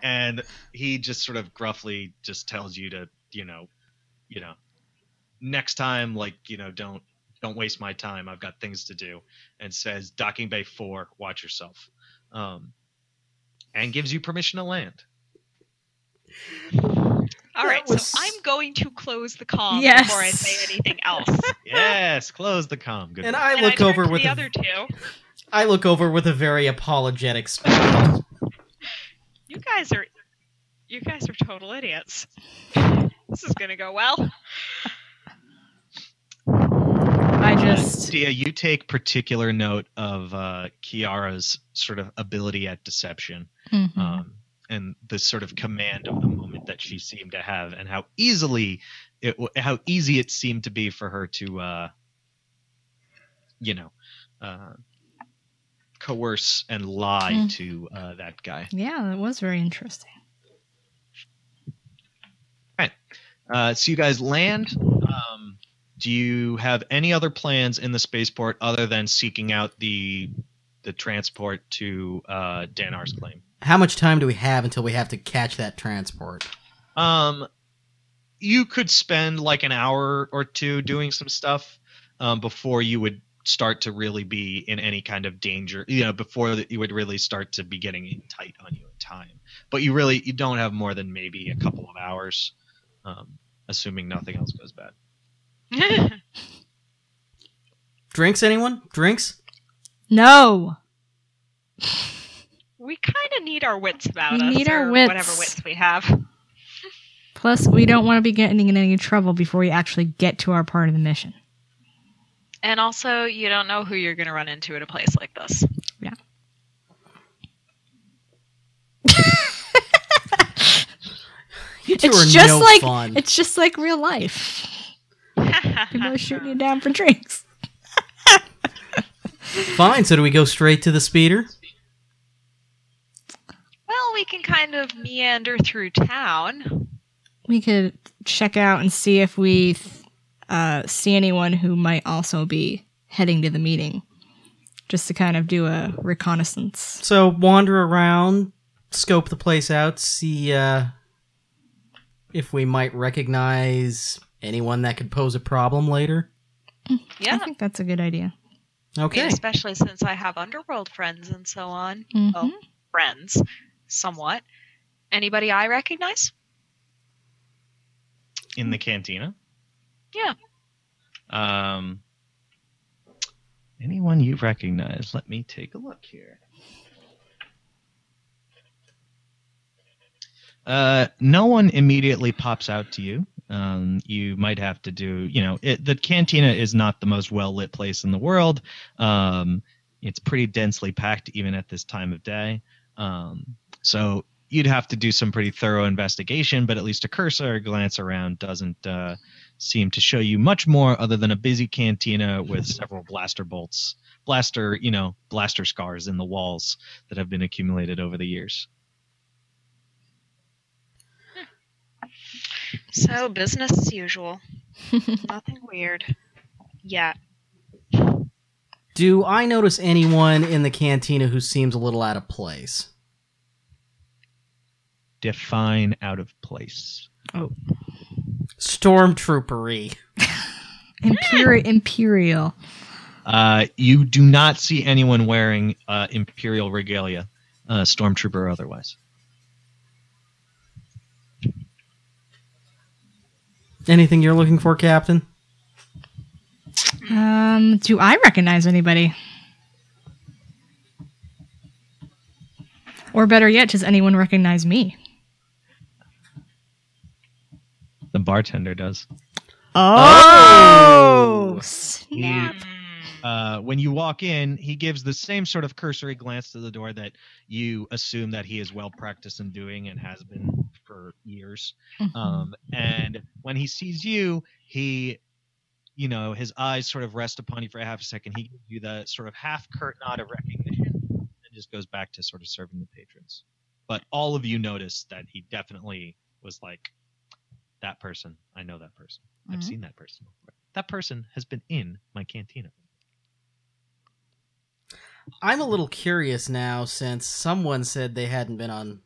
and he just sort of gruffly just tells you to, you know, you know, next time, like, you know, don't don't waste my time. I've got things to do and says docking bay 4 watch yourself um, and gives you permission to land All right. was- So I'm going to close the comm Yes. before I say anything else. yes close the com good And work. I and look over with the a, other two. I look over with a very apologetic smile. You guys are, you guys are total idiots. This is gonna go well. I just Dia, you take particular note of uh, Kiara's sort of ability at deception Mhm. um, and the sort of command of the moment that she seemed to have, and how easily it, how easy it seemed to be for her to, uh, you know, uh, coerce and lie Mm. to uh, that guy. yeah, that was very interesting. Uh, so you guys land. Um, do you have any other plans in the spaceport other than seeking out the the transport to uh, Danar's claim? How much time do we have until we have to catch that transport? Um, you could spend like an hour or two doing some stuff um, before you would start to really be in any kind of danger. You know, before that you would really start to be getting tight on you in time. But you really you don't have more than maybe a couple of hours. Um, assuming nothing else goes bad. Drinks, anyone? Drinks? No. we kind of need our wits about We us. need our wits. Whatever wits we have. Plus, we don't want to be getting in any trouble before we actually get to our part of the mission. And also, you don't know who you're going to run into at a place like this. You two It's are just no like fun. it's just like real life. People are shooting you down for drinks. Fine. So do we go straight to the speeder? well, we can kind of meander through town. We could check out and see if we uh, see anyone who might also be heading to the meeting, just to kind of do a reconnaissance. So wander around, scope the place out, see uh, if we might recognize anyone that could pose a problem later. Yeah, I think that's a good idea. I mean, Okay. especially since I have underworld friends and so on. Mhm. Well, friends, somewhat. Anybody I recognize? In the cantina? Yeah. Um, anyone you recognize? Let me take a look here. Uh, no one immediately pops out to you. Um, you might have to do, you know, it, the cantina is not the most well lit place in the world. Um, it's pretty densely packed even at this time of day. Um, so you'd have to do some pretty thorough investigation, but at least a cursory glance around doesn't uh, seem to show you much more other than a busy cantina with several blaster bolts, blaster, you know, blaster scars in the walls that have been accumulated over the years. So, business as usual. Nothing weird. Yet. Do I notice anyone in the cantina who seems a little out of place? Define out of place. Oh. Stormtroopery. Imperial. Imperial. Uh, you do not see anyone wearing uh, imperial regalia, uh, stormtrooper or otherwise. Anything you're looking for, Captain? Um, do I recognize anybody? Or better yet, does anyone recognize me? The bartender does. Oh, snap! Uh, when you walk in, he gives the same sort of cursory glance to the door that you assume that he is well practiced in doing and has been for years. Um, and when he sees you, he, you know, his eyes sort of rest upon you for a half a second. He gives you the sort of half curt nod of recognition and just goes back to sort of serving the patrons. But all of you notice that he definitely was like, that person. I know that person. I've Mhm. seen that person before. That person has been in my cantina. I'm a little curious now since someone said they hadn't been on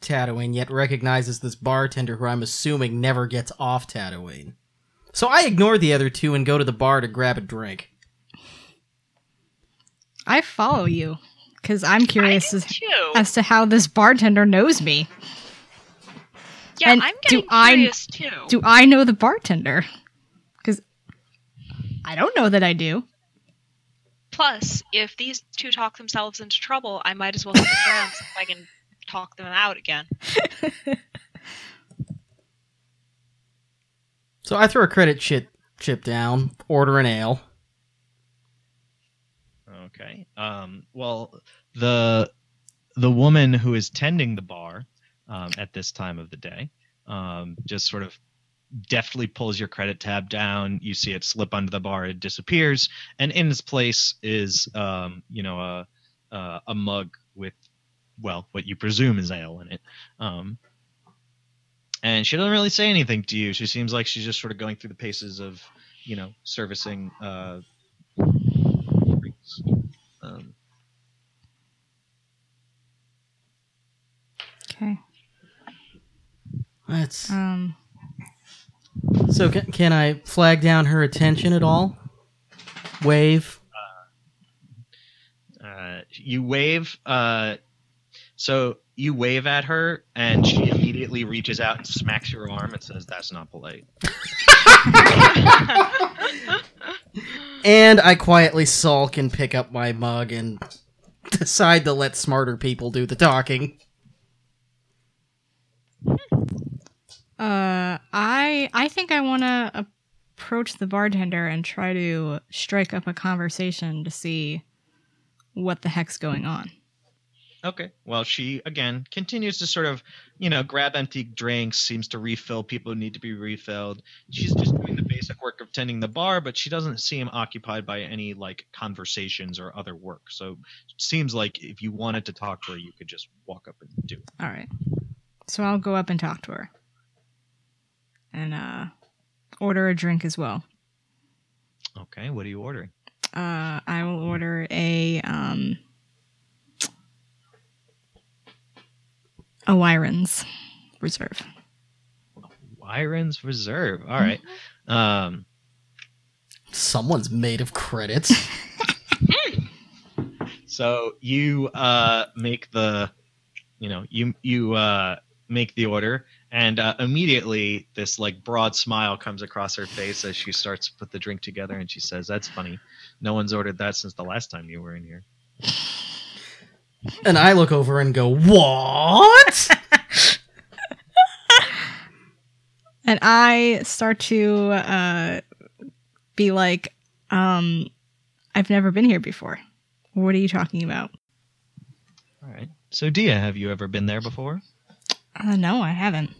Tatooine yet recognizes this bartender who I'm assuming never gets off Tatooine. So I ignore the other two and go to the bar to grab a drink. I follow you because I'm curious as, as to how this bartender knows me. yeah, and I'm do getting I- curious too. Do I know the bartender? Because I don't know that I do. Plus, if these two talk themselves into trouble, I might as well stick around so I can talk them out again. So I throw a credit chip chip down, order an ale. Okay. Um, well, the the woman who is tending the bar um, at this time of the day um, just sort of deftly pulls your credit tab down. You see it slip under the bar. It disappears, and in its place is um, you know a a, a mug with well what you presume is ale in it. Um, and she doesn't really say anything to you. She seems like she's just sort of going through the paces of you know servicing uh, drinks. Um, Okay. That's Um. So. Can, can I flag down her attention at all? Wave. uh, you wave. Uh, so you wave at her, and she immediately immediately reaches out and smacks your arm and says, "That's not polite." And I quietly sulk and pick up my mug and decide to let smarter people do the talking. Uh, I I think I want to approach the bartender and try to strike up a conversation to see what the heck's going on. Okay. Well, she again continues to sort of, you know, grab empty drinks, seems to refill people who need to be refilled. She's just doing the basic work of tending the bar, but she doesn't seem occupied by any like conversations or other work. So it seems like if you wanted to talk to her, you could just walk up and do it. All right. So I'll go up and talk to her. And uh order a drink as well. Okay. What are you ordering? Uh I will order a um a Whyren's reserve. Whyren's Reserve. All right. Um, Someone's made of credits. so you uh, make the, you know, you you uh, make the order, and uh, immediately this like broad smile comes across her face as she starts to put the drink together, and she says, "That's funny. No one's ordered that since the last time you were in here." and I look over and go, What? And I start to uh be like, um, I've never been here before. What are you talking about? All right. So Dia, have you ever been there before? Uh, no, I haven't.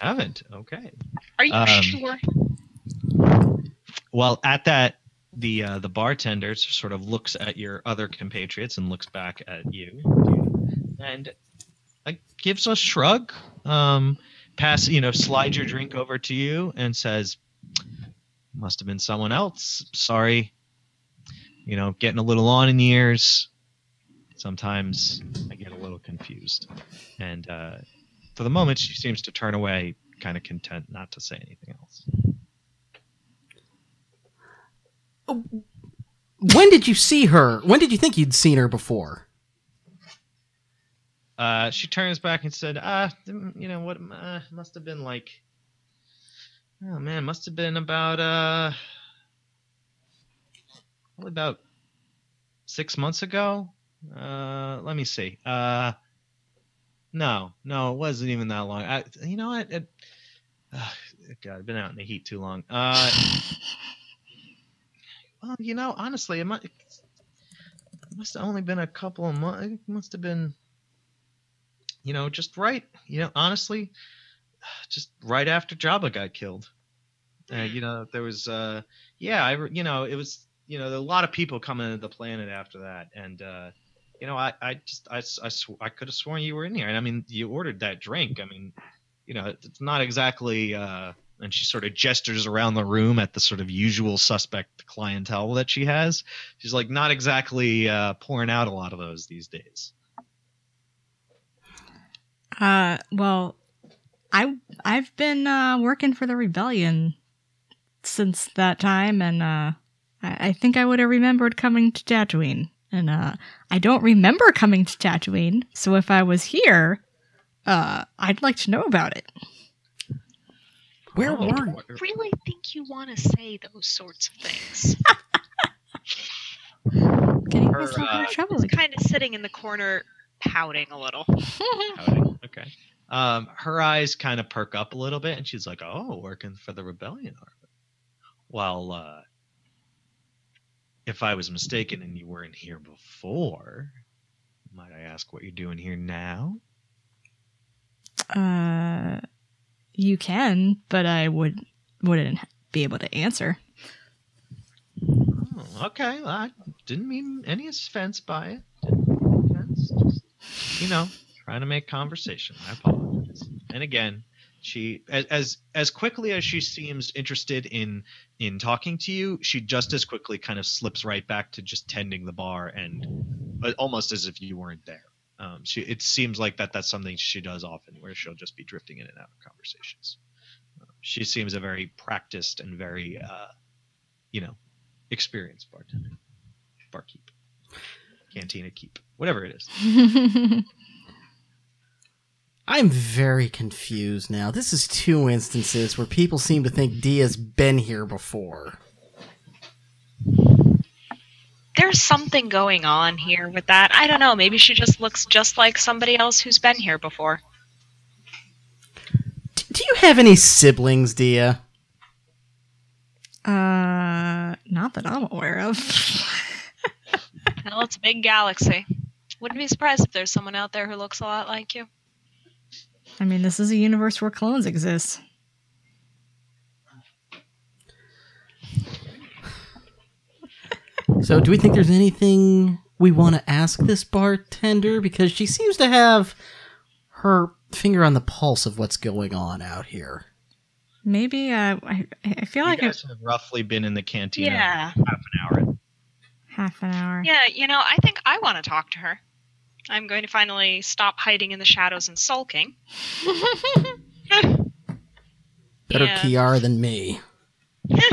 Haven't. Okay. Are you Um, sure? Well, at that, the uh, the bartender sort of looks at your other compatriots and looks back at you, and uh, gives a shrug. Um, pass, you know, slide your drink over to you and says, "Must have been someone else. Sorry. You know, getting a little on in years. Sometimes I get a little confused." And uh, for the moment, she seems to turn away, kind of content not to say anything else. when did you see her? When did you think you'd seen her before? Uh, she turns back and said, "Ah, mm, you know what? Uh, must have been like, oh man, must have been about uh, probably about six months ago. Uh, let me see. Uh, no, no, it wasn't even that long. I, you know what? It, uh, God, I've been out in the heat too long. Uh, well, you know, honestly, it must, it must have only been a couple of months. It must have been." you know, just right, you know, honestly, just right after Jabba got killed. Uh, you know, there was, uh, yeah, I, you know, it was, you know, a lot of people coming to the planet after that, and, uh, you know, I, I just, I, I, sw- I could have sworn you were in here, and I mean, you ordered that drink. I mean, you know, it's not exactly, uh, and she sort of gestures around the room at the sort of usual suspect clientele that she has. She's like, not exactly uh, pouring out a lot of those these days. Uh, well, I I've been uh, working for the rebellion since that time, and uh, I, I think I would have remembered coming to Tatooine. And uh, I don't remember coming to Tatooine, so if I was here, uh, I'd like to know about it. Where Oh, were I really think you want to say those sorts of things. Getting Her, myself uh, into trouble Just again. kind of sitting in the corner, pouting a little. Pouting. Okay. Um, her eyes kind of perk up a little bit, and she's like, "Oh, working for the rebellion army." Well, uh, if I was mistaken and you weren't here before, might I ask what you're doing here now? Uh, you can, but I would wouldn't be able to answer. Oh, okay. Well, I didn't mean any offense by it. Didn't mean offense. Just, you know, trying to make conversation. I apologize. And again, she as as quickly as she seems interested in in talking to you, she just as quickly kind of slips right back to just tending the bar and almost as if you weren't there. Um, she it seems like that that's something she does often, where she'll just be drifting in and out of conversations. Uh, she seems a very practiced and very uh, you know experienced bartender, barkeep, cantina keep, whatever it is. I'm very confused now. This is two instances where people seem to think Dia's been here before. There's something going on here with that. I don't know. Maybe she just looks just like somebody else who's been here before. D- do you have any siblings, Dia? Uh, not that I'm aware of. Well, it's a big galaxy. Wouldn't be surprised if there's someone out there who looks a lot like you. I mean, this is a universe where clones exist. So, do we think there's anything we want to ask this bartender? Because she seems to have her finger on the pulse of what's going on out here. Maybe uh, I, I feel You like guys have roughly been in the canteen Yeah. half an hour. half an hour. Yeah, you know, I think I want to talk to her. I'm going to finally stop hiding in the shadows and sulking. Better Yeah. Kiara than me.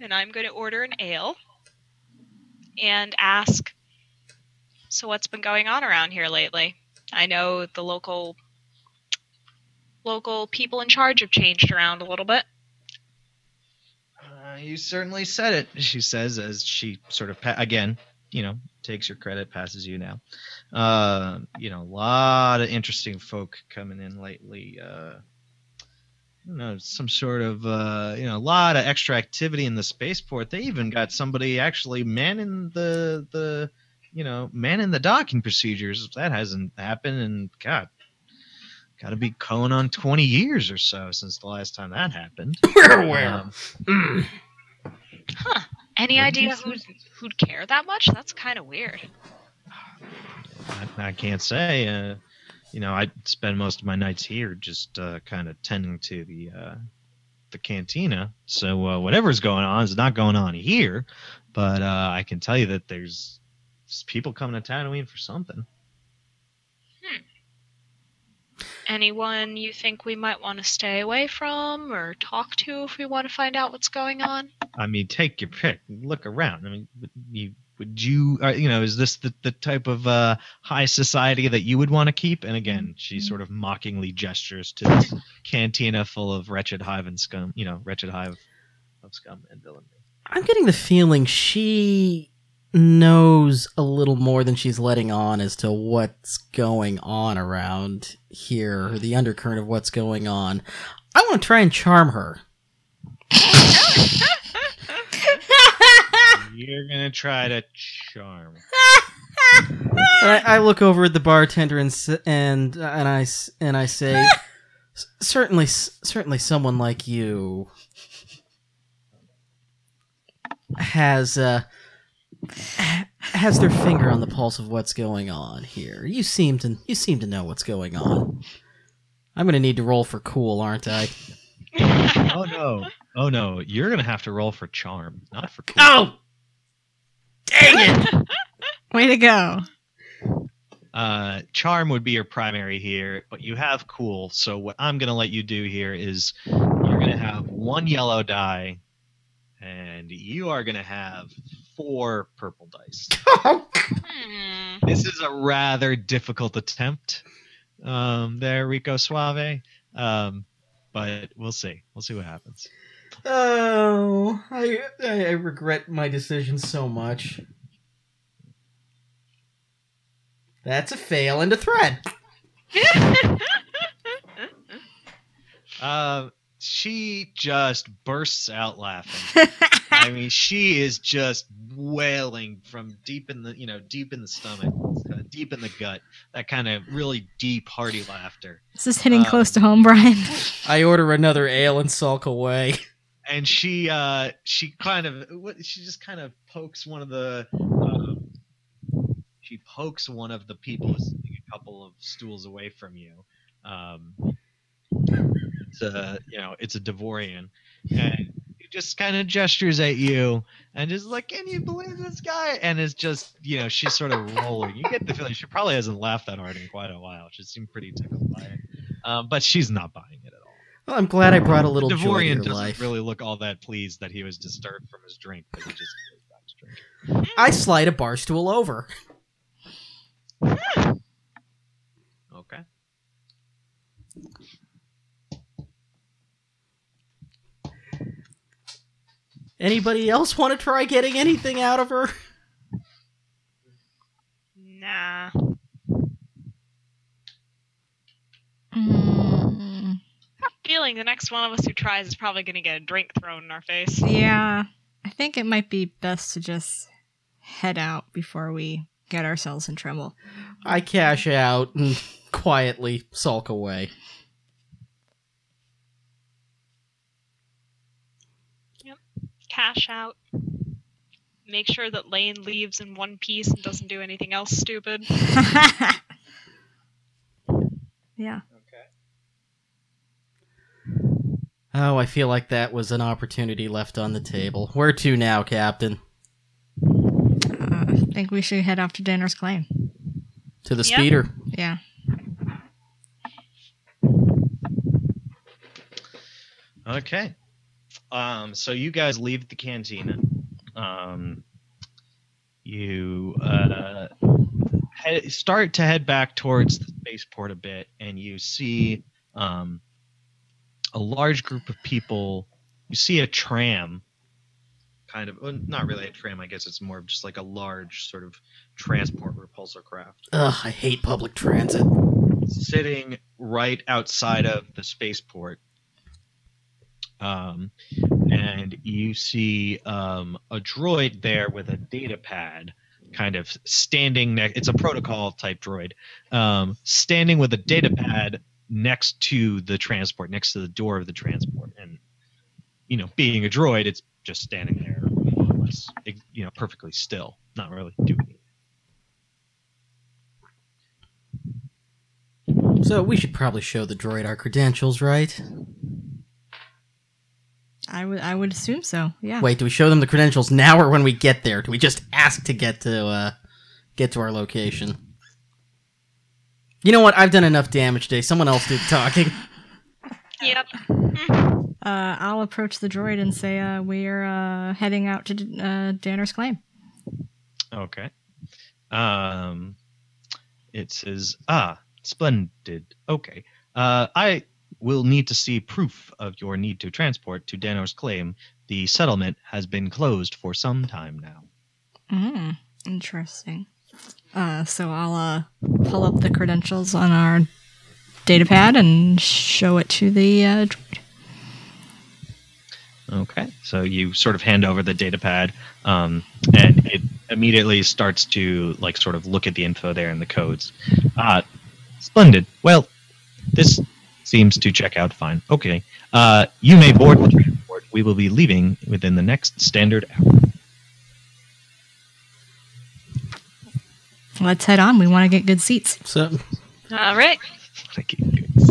and I'm going to order an ale and ask, so what's been going on around here lately? I know the local local people in charge have changed around a little bit. Uh, you certainly said it, she says as she sort of, pa- again, you know, takes your credit, passes you now. Uh, you know, a lot of interesting folk coming in lately. Uh, you know, some sort of, uh, you know, a lot of extra activity in the spaceport. They even got somebody actually manning the, the, you know, manning the docking procedures. That hasn't happened in, God, got to be going on 20 years or so since the last time that happened. Where, Um, Mm. Huh. Any idea who'd, who'd care that much? That's kind of weird. I, I can't say. Uh, you know, I spend most of my nights here just uh, kind of tending to the uh, the cantina. So uh, whatever's going on is not going on here. But uh, I can tell you that there's people coming to Tatooine for something. Anyone you think we might want to stay away from or talk to if we want to find out what's going on? I mean, take your pick. Look around. I mean, would you would you uh, you know is this the, the type of uh, high society that you would want to keep? And again, she sort of mockingly gestures to this cantina full of wretched hive and scum. You know, wretched hive of scum and villainy. I'm getting the feeling she knows a little more than she's letting on as to what's going on around here, the undercurrent of what's going on. I want to try and charm her. You're gonna try to charm. I, I look over at the bartender and and and I and I say, certainly, certainly, someone like you has uh has their finger on the pulse of what's going on here. You seem to you seem to know what's going on. I'm gonna need to roll for cool, aren't I? Oh no! Oh no! You're gonna have to roll for charm, not for cool. Oh, dang it! Way to go. Uh, charm would be your primary here, but you have cool. So what I'm gonna let you do here is you're gonna have one yellow die, and you are gonna have four purple dice. Hmm. This is a rather difficult attempt, um, there, Rico Suave. Um, but we'll see. We'll see what happens. Oh, I I regret my decision so much. That's a fail and a threat. Uh, she just bursts out laughing. I mean, she is just wailing from deep in the, you know, deep in the stomach, uh, deep in the gut. That kind of really deep, hearty laughter. This is hitting Um, close to home, Brian. I order another ale and sulk away. And she, uh, she kind of, what- she just kind of pokes one of the, um, she pokes one of the people sitting a couple of stools away from you. Um, it's a, you know, it's a Devorian, and he just kind of gestures at you and just like, can you believe this guy? And it's just, you know, she's sort of rolling. You get the feeling she probably hasn't laughed that hard in quite a while. She seemed pretty tickled by it, um, but she's not buying it at all. Well, I'm glad I brought a little joy to Devorian your doesn't life. really look all that pleased that he was disturbed from his drink, but he just goes back to drinking. I slide a bar stool over. Okay. Anybody else want to try getting anything out of her? Nah. Mm, Feeling the next one of us who tries is probably going to get a drink thrown in our face. yeah, I think it might be best to just head out before we get ourselves in trouble. I cash out and quietly sulk away. Cash out. Make sure that Lane leaves in one piece and doesn't do anything else stupid. yeah. Okay. Oh, I feel like that was an opportunity left on the table. Where to now, Captain? Uh, I think we should head off to Danner's claim. To the Yep. speeder. Yeah. Okay. Um, so you guys leave the cantina. Um, you uh, head, start to head back towards the spaceport a bit, and you see um, a large group of people. You see a tram, kind of, well, not really a tram. I guess it's more of just like a large sort of transport repulsor craft Ugh, I hate public transit. sitting right outside of the spaceport. Um, and you see um, a droid there with a data pad kind of standing next it's a protocol type droid um, standing with a data pad next to the transport next to the door of the transport and you know being a droid it's just standing there you know perfectly still not really doing anything So we should probably show the droid our credentials, right? I would I would assume so. Yeah. Wait, do we show them the credentials now or when we get there? Do we just ask to get to uh get to our location? You know what? I've done enough damage today. Someone else do the talking. Yep. Uh, I'll approach the droid and say uh, we're uh, heading out to uh, Danner's claim. Okay. Um, it says, ah, splendid. Okay. Uh, I will need to see proof of your need to transport to Danor's claim. The settlement has been closed for some time now. Mm, interesting. Uh, so I'll uh, pull up the credentials on our data pad and show it to the uh, droid. Okay. So you sort of hand over the data pad, um, and it immediately starts to like sort of look at the info there and the codes. Ah, splendid. Well, this seems to check out fine. Okay. Uh, you may board the transport. We will be leaving within the next standard hour. Let's head on. We want to get good seats. So All right. I keep doing this.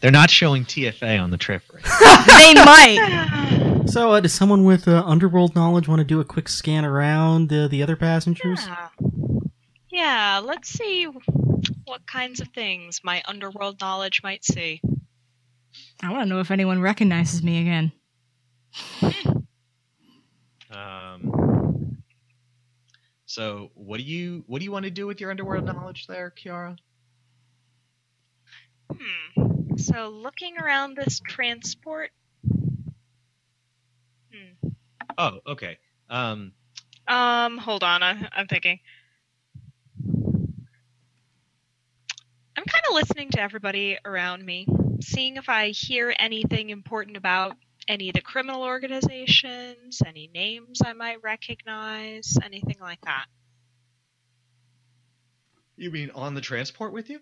They're not showing TFA on the trip right they might. so uh, does someone with uh, underworld knowledge want to do a quick scan around uh, the other passengers? Yeah. Yeah, let's see what kinds of things my underworld knowledge might see. I want to know if anyone recognizes me again. Um, so what do you what do you want to do with your underworld knowledge there, Kiara? Hmm. So looking around this transport. Hmm. Oh, okay. Um, Um, hold on. I, I'm thinking. I'm kind of listening to everybody around me, seeing if I hear anything important about any of the criminal organizations, any names I might recognize, anything like that. you mean on the transport with you?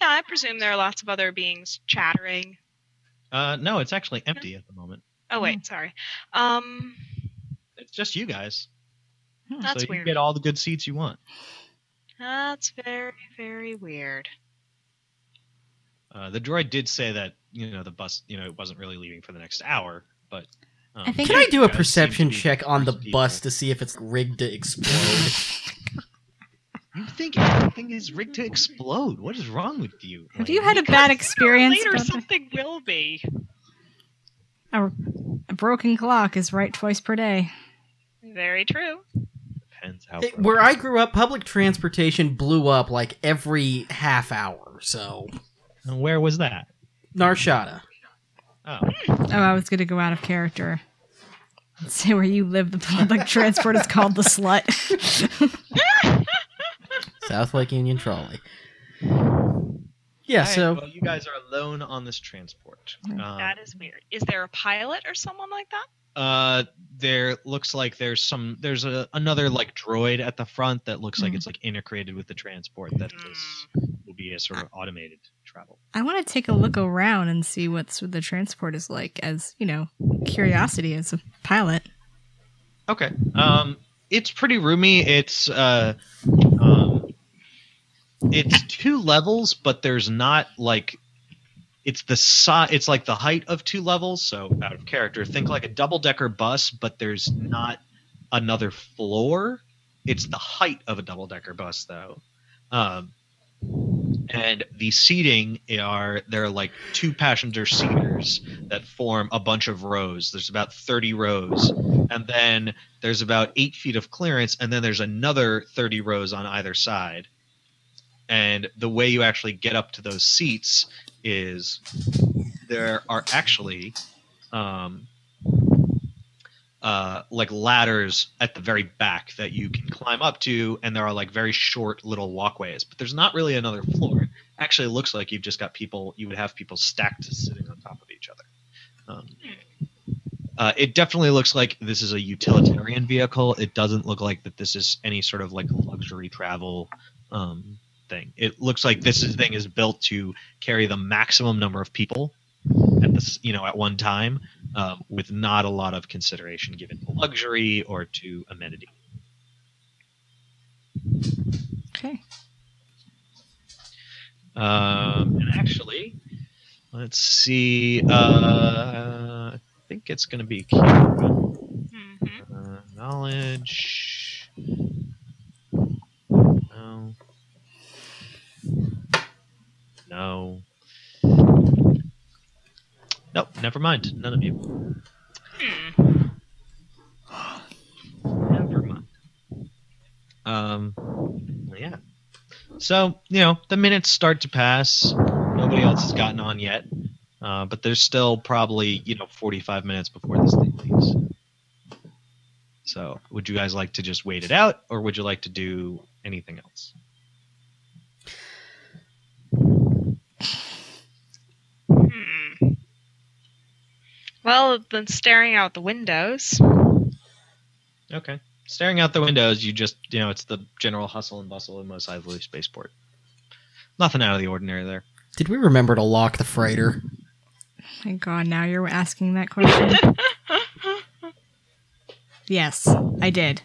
Yeah, I presume there are lots of other beings chattering. Uh, no, it's actually empty at the moment. Oh wait, sorry. Um, It's just you guys. that's so you weird. get all the good seats you want. That's very, very weird. Uh, the droid did say that you know the bus, you know, it wasn't really leaving for the next hour, but. Um, I think- Can I do a perception seem to be check on the first bus to see if it's rigged to explode? You think everything is rigged to explode? What is wrong with you? Have Lane? you had a bad experience? Later, something will be. A, a broken clock is right twice per day. Very true. Depends how It- where I grew up, public transportation blew up like every half hour. So And where was that? Nar Shaddaa. Oh, Oh, I was going to go out of character. Say where you live, the public transport is called the slut. South Lake Union Trolley. Yeah, Alright, so well, you guys are alone on this transport. Um, that is weird. Is there a pilot or someone like that? Uh, there looks like there's some there's a another like droid at the front that looks like it's like integrated with the transport that this will be a sort of automated travel. I want to take a look around and see what's the transport is like, as you know, curiosity as a pilot. Okay. Um, it's pretty roomy. It's uh, um, it's two levels, but there's not like it's the si- It's like the height of two levels. So out of character, think like a double decker bus, but there's not another floor. It's the height of a double decker bus, though. Um, and the seating are there are like two passenger seaters that form a bunch of rows. There's about 30 rows, and then there's about eight feet of clearance, and then there's another 30 rows on either side. And the way you actually get up to those seats is there are actually um, uh, like ladders at the very back that you can climb up to, and there are like very short little walkways. But there's not really another floor. Actually, looks like you've just got people. You would have people stacked sitting on top of each other. Um, uh, it definitely looks like this is a utilitarian vehicle. It doesn't look like that this is any sort of like luxury travel um, thing. It looks like this is, thing is built to carry the maximum number of people at this, you know, at one time, um, with not a lot of consideration given to luxury or to amenity. Okay. Um, and actually, let's see. Uh, I think it's going to be Kira. Mm-hmm. Uh, knowledge. No. No. Nope, never mind. None of you. Hmm. Never mind. Um, yeah. So, you know, the minutes start to pass. Nobody else has gotten on yet. Uh, but there's still probably, you know, 45 minutes before this thing leaves. So, would you guys like to just wait it out, or would you like to do anything else? Hmm. Well, then staring out the windows. Okay. Staring out the windows, you just, you know, it's the general hustle and bustle of Mos Eisley Spaceport. Nothing out of the ordinary there. did we remember to lock the freighter? Oh Thank God, now you're asking that question. yes, I did.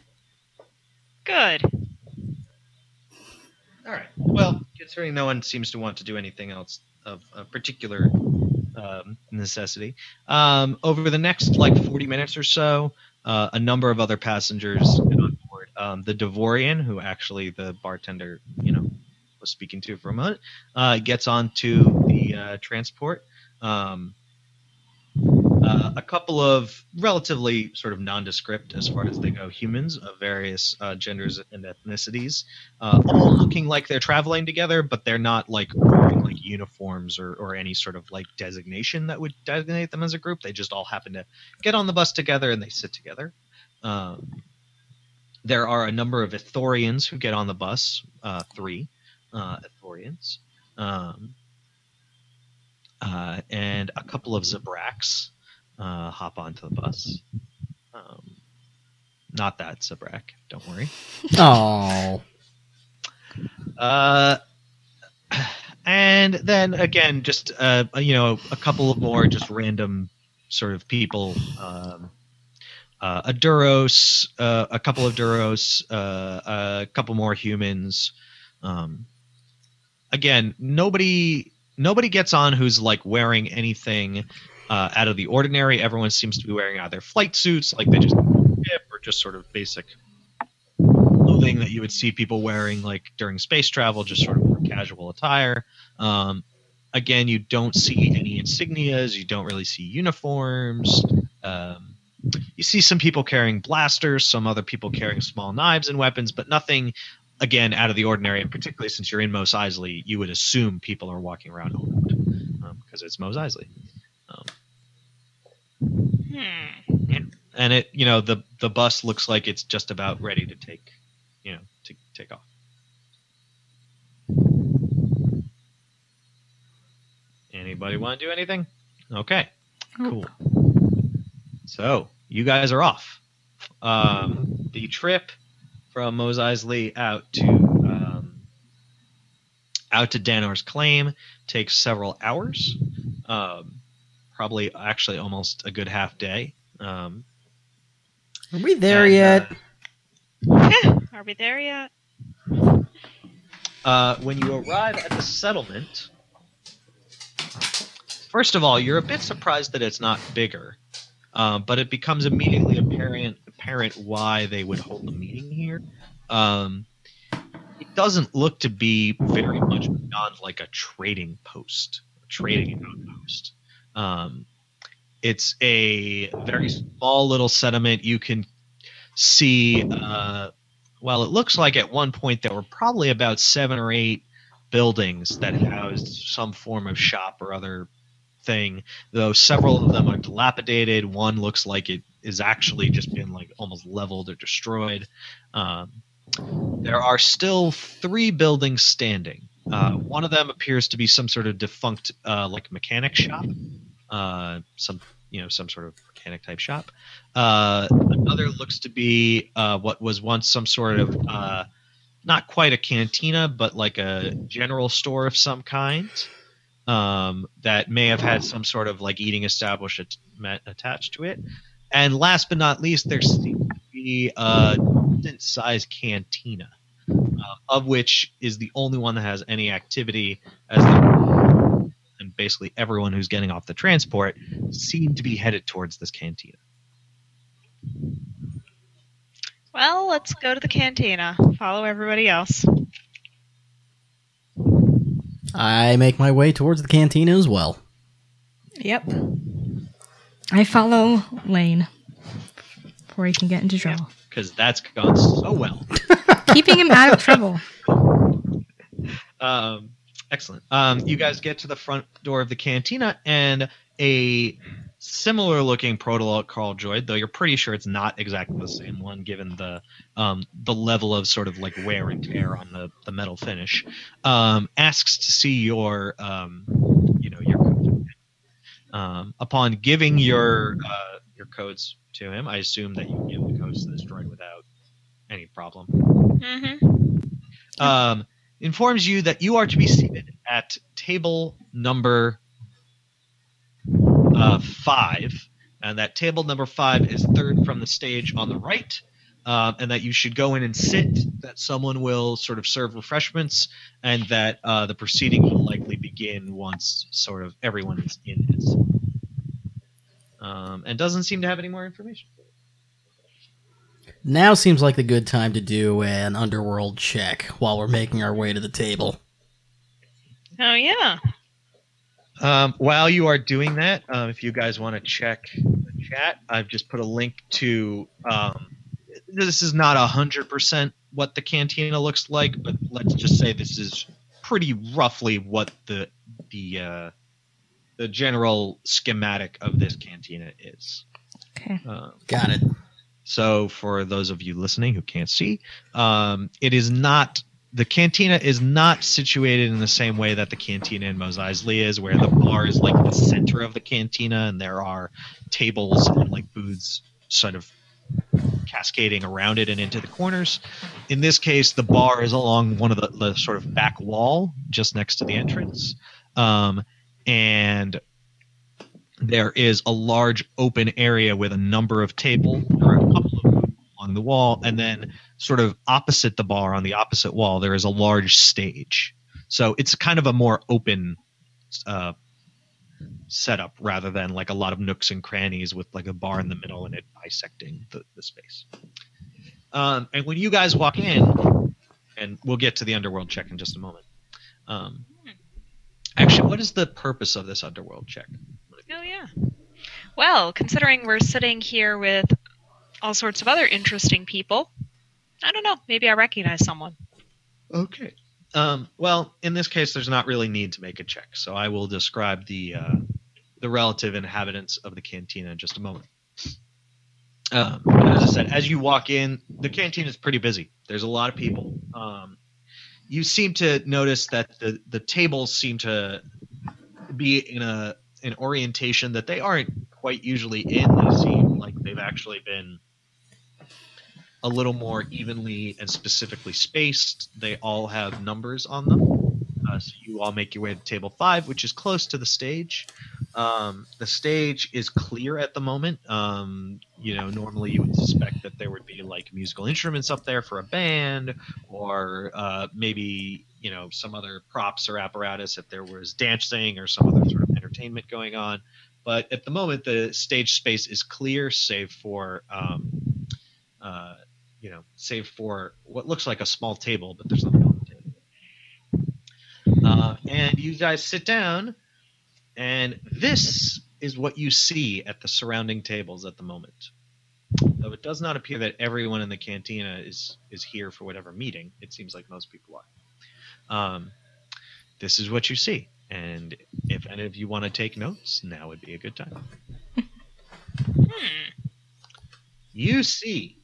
Good. All right. Well, considering no one seems to want to do anything else of a particular um, necessity, um, over the next like 40 minutes or so, uh, a number of other passengers get on board. Um, the Devorian, who actually the bartender, you know, was speaking to for a moment, uh, gets onto the uh, transport. Um, uh, a couple of relatively sort of nondescript, as far as they go, humans of various uh, genders and ethnicities uh, all looking like they're traveling together, but they're not like wearing like uniforms or, or any sort of like designation that would designate them as a group. They just all happen to get on the bus together and they sit together. Um, there are a number of Ithorians who get on the bus, uh, three uh, Ithorians, um, uh, and a couple of Zabraks uh, hop onto the bus. Um, not that Zabrak, don't worry. Oh, Uh, and then again, just uh, you know, a couple of more just random sort of people. Um, uh, a Duros, uh, a couple of Duros, uh, a couple more humans. Um, again, nobody nobody gets on who's like wearing anything uh, out of the ordinary. Everyone seems to be wearing either flight suits, like they just or just sort of basic clothing that you would see people wearing like during space travel, just sort of more casual attire. Um, again, you don't see any insignias. You don't really see uniforms. Um, you see some people carrying blasters, some other people carrying small knives and weapons, but nothing, again, out of the ordinary. And particularly since you're in Mos Eisley, you would assume people are walking around armed because it's Mos Eisley. Hmm. and it, you know, the the bus looks like it's just about ready to take, you know, to take off. Anybody want to do anything? Okay, cool. So you guys are off. Um, the trip from Mos Eisley out to um, out to Danor's claim takes several hours. Um, probably actually almost a good half day. Um, Are we there and, yet? uh, Are we there yet? Uh, when you arrive at the settlement, first of all, you're a bit surprised that it's not bigger, um, but it becomes immediately apparent apparent why they would hold a meeting here. Um, it doesn't look to be very much beyond like a trading post, a trading outpost. Um, it's a very small little sediment. You can see uh, well, it looks like at one point there were probably about seven or eight buildings that housed some form of shop or other thing, though several of them are dilapidated. One looks like it is actually just been like almost leveled or destroyed. Um, there are still three buildings standing. Uh, one of them appears to be some sort of defunct, uh, like mechanic shop, uh, some you know some sort of mechanic type shop. Uh, another looks to be uh, what was once some sort of uh, not quite a cantina, but like a general store of some kind um, that may have had some sort of like eating establishment attached to it. And last but not least, there seems to be a decent sized cantina, uh, of which is the only one that has any activity as the, and basically everyone who's getting off the transport seem to be headed towards this cantina. Well, let's go to the cantina. Follow everybody else. I make my way towards the cantina as well. Yep. I follow Lane before he can get into trouble. because that's gone so well. Keeping him out of trouble. Um, excellent. Um, you guys get to the front door of the cantina, and a similar looking proto droid, though you're pretty sure it's not exactly the same one, given the um, the level of sort of like wear and tear on the, the metal finish, um, asks to see your um, you know your codes. Um, upon giving your uh, your codes to him, I assume that you give the codes to this droid without any problem Mm-hmm. um, informs you that you are to be seated at table number uh, five, and that table number five is third from the stage on the right, um, and that you should go in and sit. That someone will sort of serve refreshments, and that uh, the proceeding will likely begin once sort of everyone is in it. Um, and doesn't seem to have any more information. Now seems like the good time to do an underworld check while we're making our way to the table. Oh yeah. Um, while you are doing that, um, if you guys want to check the chat, I've just put a link to. Um, this is not hundred percent what the cantina looks like, but let's just say this is pretty roughly what the the uh, the general schematic of this cantina is. Okay. Um, Got it. So, for those of you listening who can't see, um, it is not the cantina is not situated in the same way that the cantina in Mos Eisley is, where the bar is like the center of the cantina, and there are tables and like booths sort of cascading around it and into the corners. In this case, the bar is along one of the, the sort of back wall, just next to the entrance, um, and there is a large open area with a number of tables or a couple of them along the wall and then sort of opposite the bar on the opposite wall there is a large stage. So it's kind of a more open uh, setup rather than like a lot of nooks and crannies with like a bar in the middle and it bisecting the, the space. Um, and when you guys walk in and we'll get to the underworld check in just a moment um, actually what is the purpose of this underworld check? Oh yeah. Well, considering we're sitting here with all sorts of other interesting people, I don't know. Maybe I recognize someone. Okay. Um, well, in this case, there's not really need to make a check, so I will describe the uh, the relative inhabitants of the cantina in just a moment. Um, as I said, as you walk in, the canteen is pretty busy. There's a lot of people. Um, you seem to notice that the the tables seem to be in a an orientation that they aren't quite usually in. They seem like they've actually been a little more evenly and specifically spaced. They all have numbers on them. Uh, so you all make your way to table five, which is close to the stage. Um, the stage is clear at the moment. Um, you know, normally you would suspect that there would be like musical instruments up there for a band, or uh, maybe you know some other props or apparatus if there was dancing or some other sort of entertainment going on. But at the moment, the stage space is clear, save for um, uh, you know, save for what looks like a small table, but there's nothing on the table. Uh, and you guys sit down, and this is what you see at the surrounding tables at the moment. Though it does not appear that everyone in the cantina is is here for whatever meeting, it seems like most people are. Um, this is what you see, and if any of you want to take notes, now would be a good time. Hmm. You see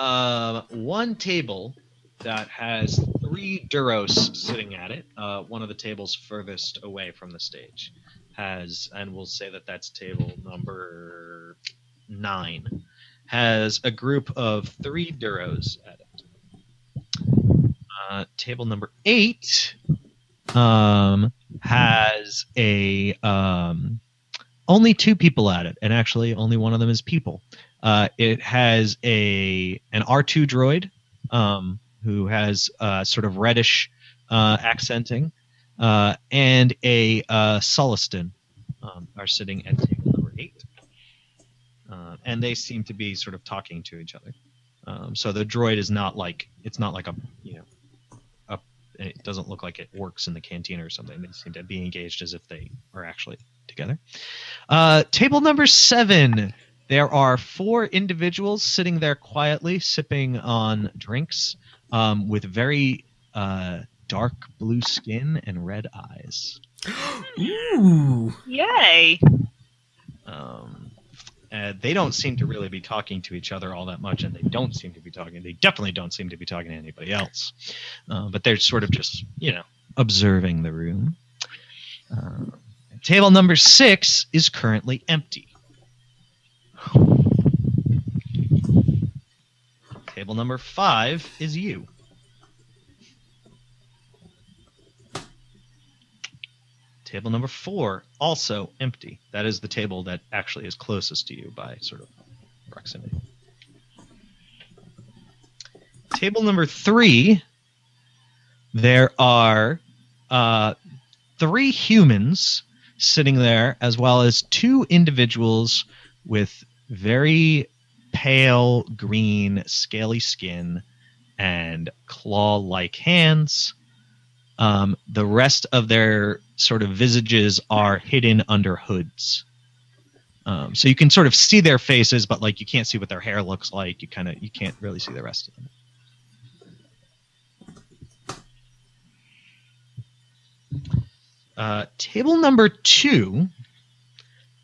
uh, one table that has three Duros sitting at it. Uh, one of the tables furthest away from the stage has, and we'll say that that's table number nine, has a group of three Duros at it. Uh, table number eight um, has a um, only two people at it, and actually only one of them is people. Uh, it has a an R2 droid um, who has uh, sort of reddish uh, accenting, uh, and a uh, um, are sitting at table number eight, uh, and they seem to be sort of talking to each other. Um, so the droid is not like it's not like a you know a, it doesn't look like it works in the canteen or something. They seem to be engaged as if they are actually together. Uh, table number seven. There are four individuals sitting there quietly, sipping on drinks, um, with very uh, dark blue skin and red eyes. Ooh. Yay! Um, uh, they don't seem to really be talking to each other all that much, and they don't seem to be talking. They definitely don't seem to be talking to anybody else. Uh, but they're sort of just, you know, observing the room. Uh, table number six is currently empty. Table number five is you. Table number four, also empty. That is the table that actually is closest to you by sort of proximity. Table number three, there are uh, three humans sitting there, as well as two individuals with very pale green, scaly skin and claw like hands. Um, the rest of their sort of visages are hidden under hoods. Um, so you can sort of see their faces, but like you can't see what their hair looks like. You kind of you can't really see the rest of them. Uh, table number two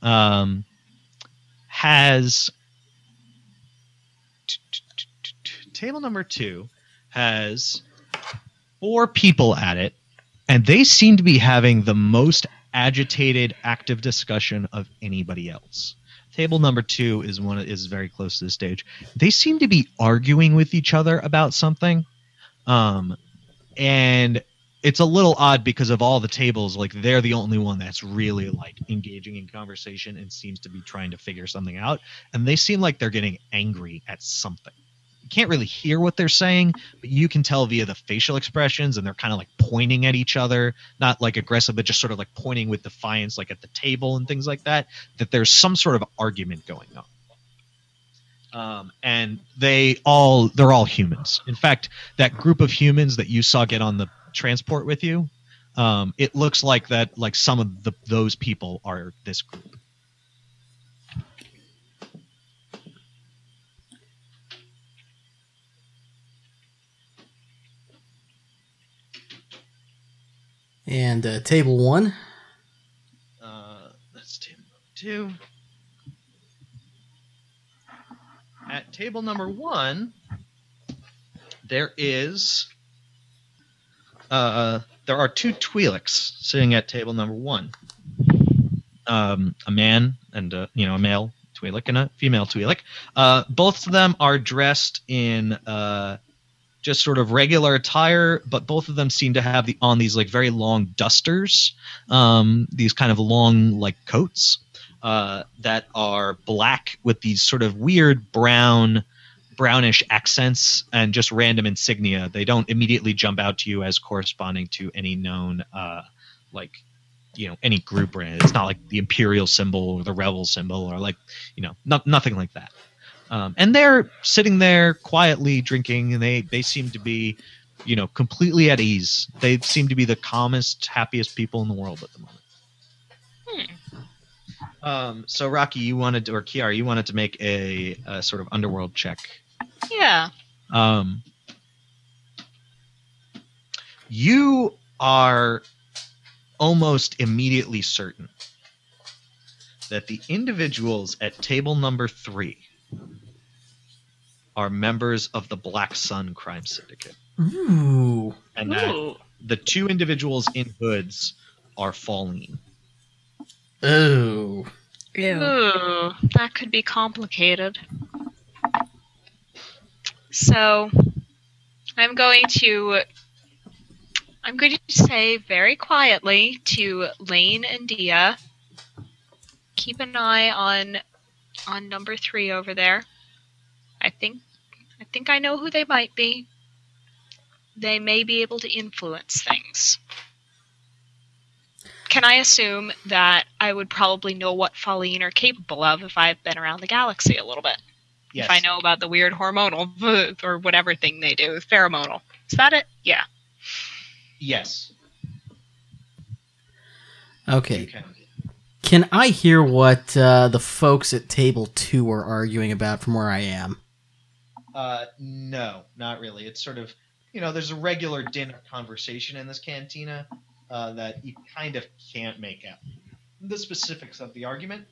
um, has table number two has four people at it, and they seem to be having the most agitated, active discussion of anybody else. Table number two is one is very close to the stage. They seem to be arguing with each other about something, um, and it's a little odd because of all the tables. Like they're the only one that's really like engaging in conversation and seems to be trying to figure something out, and they seem like they're getting angry at something you can't really hear what they're saying, but you can tell via the facial expressions, and they're kind of like pointing at each other, not like aggressive, but just sort of like pointing with defiance, like at the table and things like that. That there's some sort of argument going on. Um, and they all they're all humans. In fact, that group of humans that you saw get on the transport with you, um, it looks like that like some of the those people are this group. And uh, table one. Uh, that's table two. At table number one, there is uh, there are two Twi'leks sitting at table number one. Um, a man and you know a male Twi'lek and a female Twi'lek. Uh, both of them are dressed in uh, just sort of regular attire, but both of them seem to have the on these like very long dusters, um, these kind of long like coats uh, that are black with these sort of weird brown brownish accents and just random insignia. They don't immediately jump out to you as corresponding to any known, uh, like, you know, any group brand. It's not like the imperial symbol or the rebel symbol or like, you know, no, nothing like that. Um, and they're sitting there quietly drinking, and they they seem to be, you know, completely at ease. They seem to be the calmest, happiest people in the world at the moment. Um, so Rocky, you wanted to, or Kiara, you wanted to make a, a sort of underworld check. Yeah. Um, you are almost immediately certain that the individuals at table number three are members of the Black Sun Crime Syndicate, Ooh. and that Ooh. the two individuals in hoods are Falleen. Oh. Ooh, that could be complicated. So, I'm going to. I'm going to say very quietly to Lane and Dia. Keep an eye on on number three over there. I think I think I know who they might be. They may be able to influence things. Can I assume that I would probably know what Falleen are capable of if I've been around the galaxy a little bit? If I know about the weird hormonal or whatever thing they do, pheromonal. Is that it? Yeah. Yes. Okay. Can. Can I hear what uh, the folks at table two are arguing about from where I am? Uh, no, not really. It's sort of, you know, there's a regular dinner conversation in this cantina uh, that you kind of can't make out. The specifics of the argument,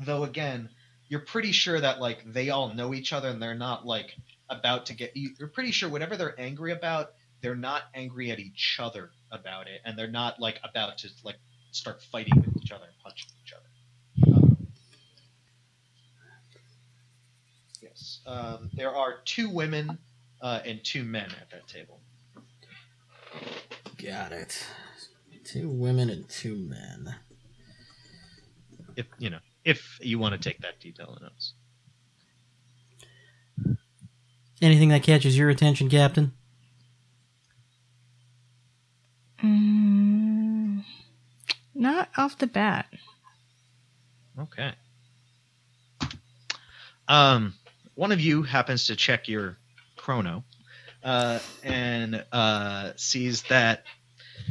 though, again, you're pretty sure that like they all know each other and they're not like about to get. you- You're pretty sure whatever they're angry about, they're not angry at each other about it, and they're not like about to like start fighting with each other and punching each other. Um, Yes. Um, there are two women uh, and two men at that table. Got it. Two women and two men. If you know, if you want to take that detail in notes. Anything that catches your attention, Captain? Mm, not off the bat. Okay. Um, one of you happens to check your chrono, uh, and uh, sees that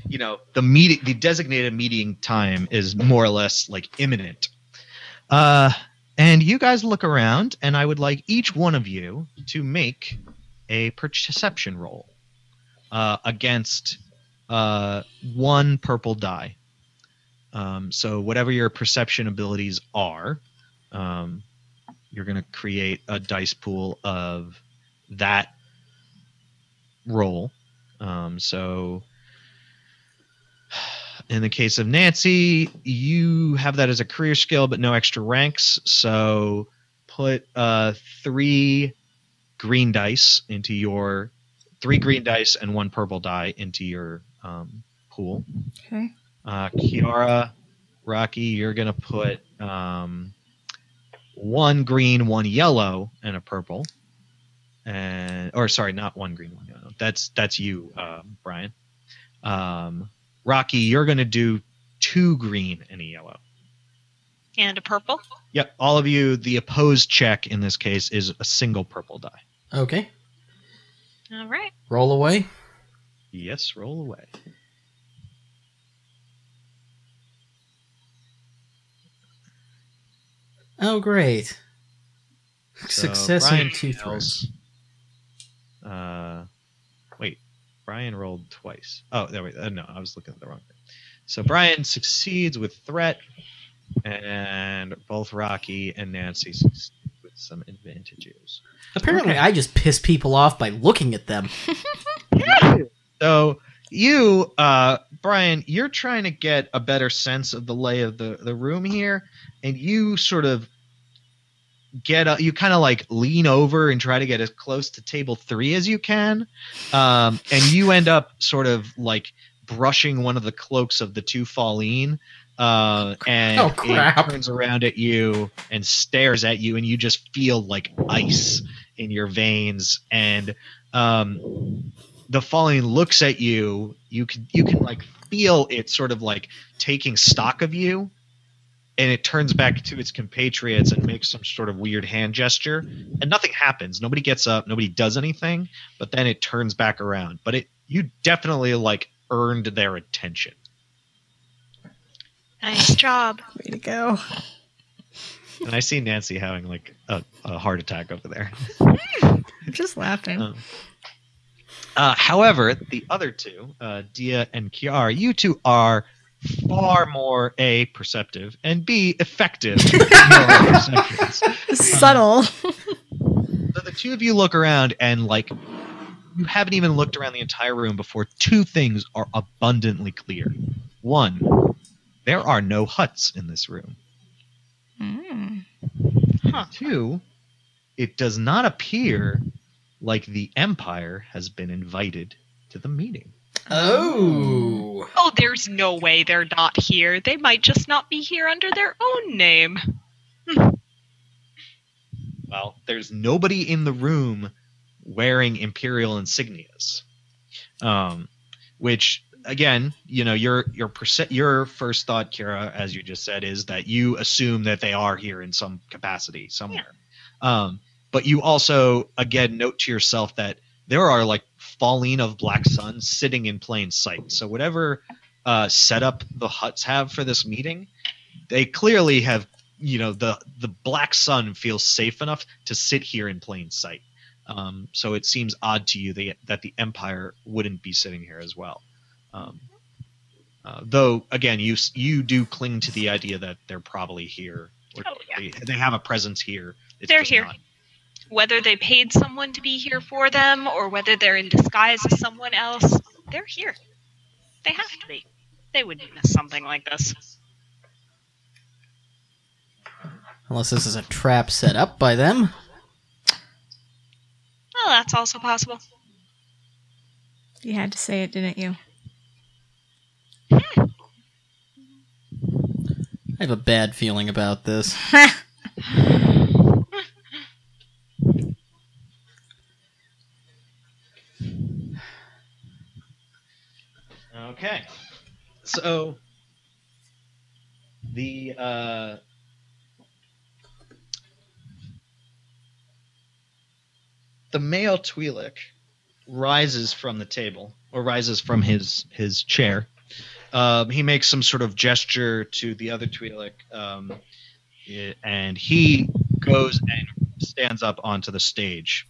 you know the meeting, the designated meeting time is more or less like imminent. Uh, and you guys look around, and I would like each one of you to make a perception roll uh, against uh, one purple die. Um, so whatever your perception abilities are, um, you're going to create a dice pool of that roll. Um, so in the case of Nancy, you have that as a career skill, but no extra ranks. So put uh, three green dice into your three green dice and one purple die into your um, pool. Okay. Uh, Kiara, Rocky, you're gonna put um, one green, one yellow, and a purple. And or sorry, not one green, one yellow. That's that's you, uh, Brian. Um, Rocky, you're going to do two green and a yellow. And a purple? Yep. All of you, the opposed check in this case is a single purple die. Okay. All right. Roll away. Yes, roll away. Oh, great. So Success Brian two fails. throws. Uh, Brian rolled twice. Oh, there we. Uh, no, I was looking at the wrong thing. So Brian succeeds with threat, and both Rocky and Nancy succeed with some advantages. Apparently, I just piss people off by looking at them. So you, uh, Brian, you're trying to get a better sense of the lay of the the room here, and you sort of get a, you kind of like lean over and try to get as close to table three as you can, um, and you end up sort of like brushing one of the cloaks of the two Falleen. Uh, and Oh, crap. it turns around at you and stares at you, and you just feel like ice in your veins. And um, the Falleen looks at you you can you can like feel it sort of like taking stock of you and it turns back to its compatriots and makes some sort of weird hand gesture and nothing happens nobody gets up nobody does anything but then it turns back around but it you definitely like earned their attention Nice job. Way to go. and i see nancy having like a, a heart attack over there I'm just laughing. Um, Uh, however, the other two, uh, Dia and Kiara, you two are far more a perceptive and b effective. in your perceptions. Subtle. so the two of you look around and like you haven't even looked around the entire room before two things are abundantly clear. One, there are no Hutts in this room. Mm. Huh. Two, it does not appear like the Empire has been invited to the meeting. Oh. Oh, there's no way they're not here. They might just not be here under their own name. Well, there's nobody in the room wearing imperial insignias, um, which again, you know, your your perce- your first thought, Kira, as you just said, is that you assume that they are here in some capacity somewhere. Yeah. Um, but you also again note to yourself that there are like Falleen of black sun sitting in plain sight. So whatever uh, setup the Hutts have for this meeting, they clearly have you know the the black sun feels safe enough to sit here in plain sight um, so it seems odd to you that, that the empire wouldn't be sitting here as well um, uh, though again you you do cling to the idea that they're probably here or Oh, yeah. they, they have a presence here It's They're here. not- Whether they paid someone to be here for them or whether they're in disguise as someone else, they're here. They have to be. They wouldn't miss something like this. Unless this is a trap set up by them. Well, that's also possible. You had to say it, didn't you? I have a bad feeling about this. Okay. So the uh the male Twi'lek rises from the table or rises from his his chair. Um, he makes some sort of gesture to the other Twi'lek, um, and he goes and stands up onto the stage.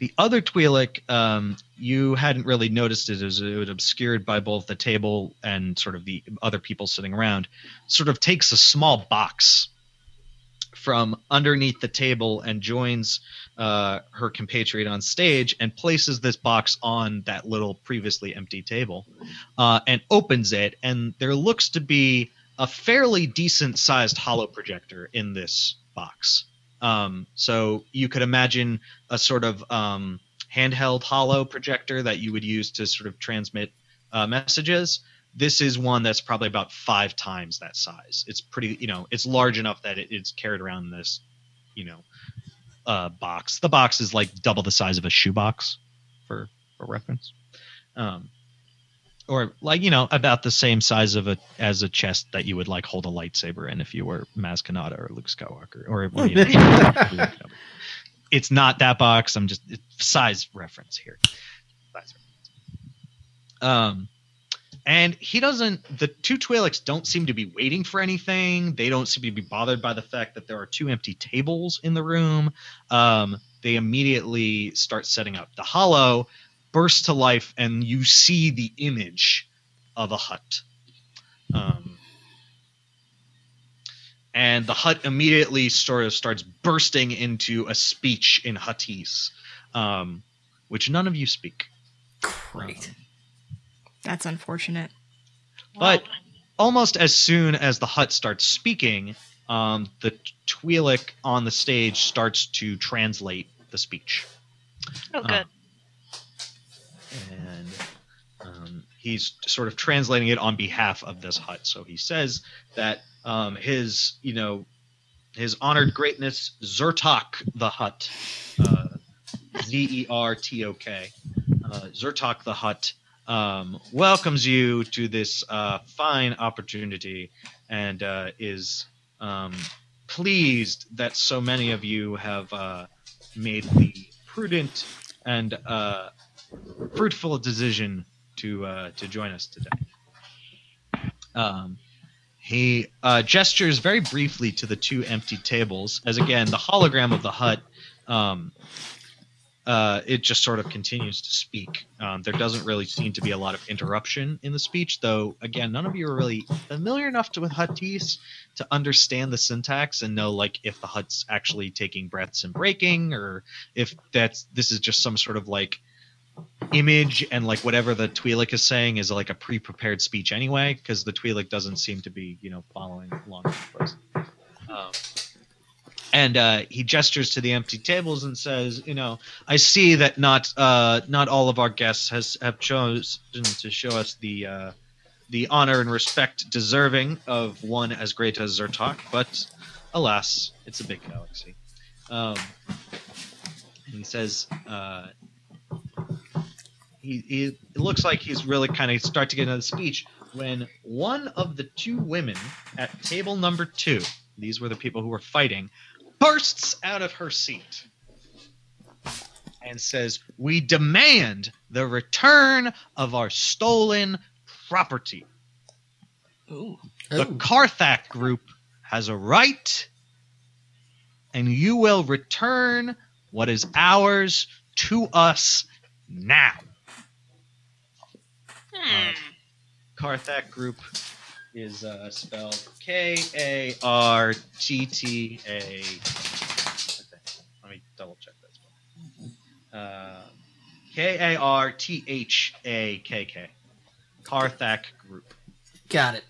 The other Twi'lek, um, you hadn't really noticed it as it was obscured by both the table and sort of the other people sitting around. Sort of takes a small box from underneath the table and joins uh, her compatriot on stage and places this box on that little previously empty table uh, and opens it. And there looks to be a fairly decent sized holo projector in this box. Um, so you could imagine a sort of um, handheld holo projector that you would use to sort of transmit uh, messages. This is one that's probably about five times that size. It's pretty, you know, it's large enough that it, it's carried around in this, you know, uh, box. The box is like double the size of a shoebox, for for reference, um, or like you know about the same size of a as a chest that you would like hold a lightsaber in if you were Maz Kanata or Luke Skywalker, or, or you know, it's not that box. I'm just size reference here. Size reference. Um, and he doesn't. The two Twi'leks don't seem to be waiting for anything. They don't seem to be bothered by the fact that there are two empty tables in the room. Um, they immediately start setting up. The holo bursts to life, and you see the image of a Hutt. Um, and the Hutt immediately sort of starts bursting into a speech in Huttese, um, which none of you speak. Great. That's unfortunate. But almost as soon as the Hutt starts speaking, um, the Twi'lek on the stage starts to translate the speech. oh, good. Um, and um, he's sort of translating it on behalf of this Hutt. So he says that um, his, you know, his honored greatness Zertok the Hutt, uh, Z E R T O K, uh, Zertok the Hutt, um, welcomes you to this uh, fine opportunity and uh, is um, pleased that so many of you have uh, made the prudent and fruitful decision to uh, to join us today. Um, he uh, gestures very briefly to the two empty tables, as again the hologram of the Hutt. Um, uh, it just sort of continues to speak. Um, there doesn't really seem to be a lot of interruption in the speech, though. Again, none of you are really familiar enough to with Huttese to understand the syntax and know like if the Hutt's actually taking breaths and breaking, or if that's this is just some sort of like image and like whatever the Twi'lek is saying is like a pre-prepared speech anyway, because the Twi'lek doesn't seem to be you know following along. Um, and uh, he gestures to the empty tables and says, "You know, I see that not uh, not all of our guests has have chosen to show us the uh, the honor and respect deserving of one as great as Zertok, but alas, it's a big galaxy." Um, and he says, uh, he, he it looks like he's really kind of start to get into the speech when one of the two women at table number two, these were the people who were fighting, bursts out of her seat and says, "We demand the return of our stolen property. Ooh. The Karthak group has a right, and you will return what is ours to us now." Hmm. Karthak group is uh, spelled K A R T T A. Let me double check that spell. Uh, K A R T H A K K. Karthak group. Got it.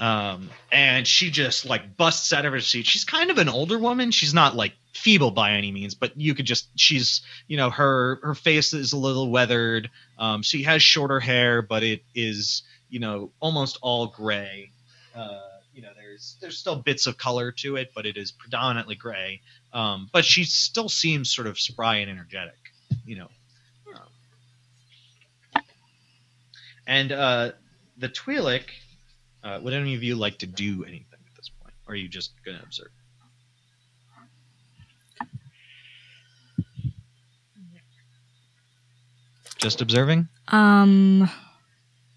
Um, and she just like busts out of her seat. She's kind of an older woman. She's not like feeble by any means, but you could just she's you know her her face is a little weathered. Um, she has shorter hair, but it is you know almost all gray. Uh, you know there's there's still bits of color to it, but it is predominantly gray. Um, but she still seems sort of spry and energetic. You know. Um, and uh, the Twi'lek uh, would any of you like to do anything at this point, or are you just going to observe? Just observing? Um,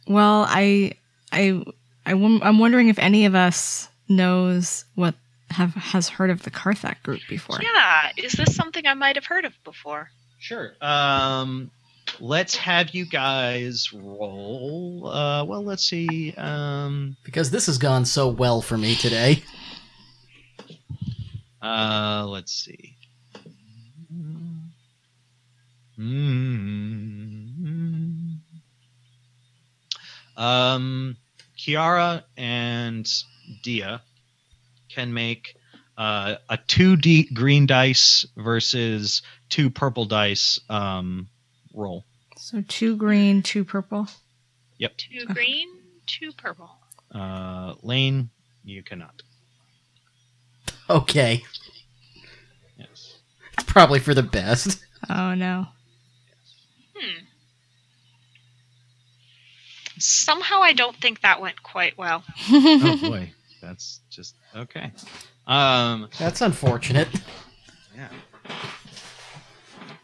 well, I, I, I, wom- I'm wondering if any of us knows what have has heard of the Karthak group before. Yeah, is this something I might have heard of before? Sure. Um, let's have you guys roll. Uh, well, let's see. Um, Because this has gone so well for me today. uh, let's see. Mm. Um, Kiara and Dia can make uh, a two D green dice versus two purple dice um, roll. So two green, two purple. Yep. Two green, two purple. Uh, Lane, you cannot. Okay. Yes. It's probably for the best. Oh no. Hmm. Somehow I don't think that went quite well. Oh boy, that's just okay. Um, That's unfortunate. yeah.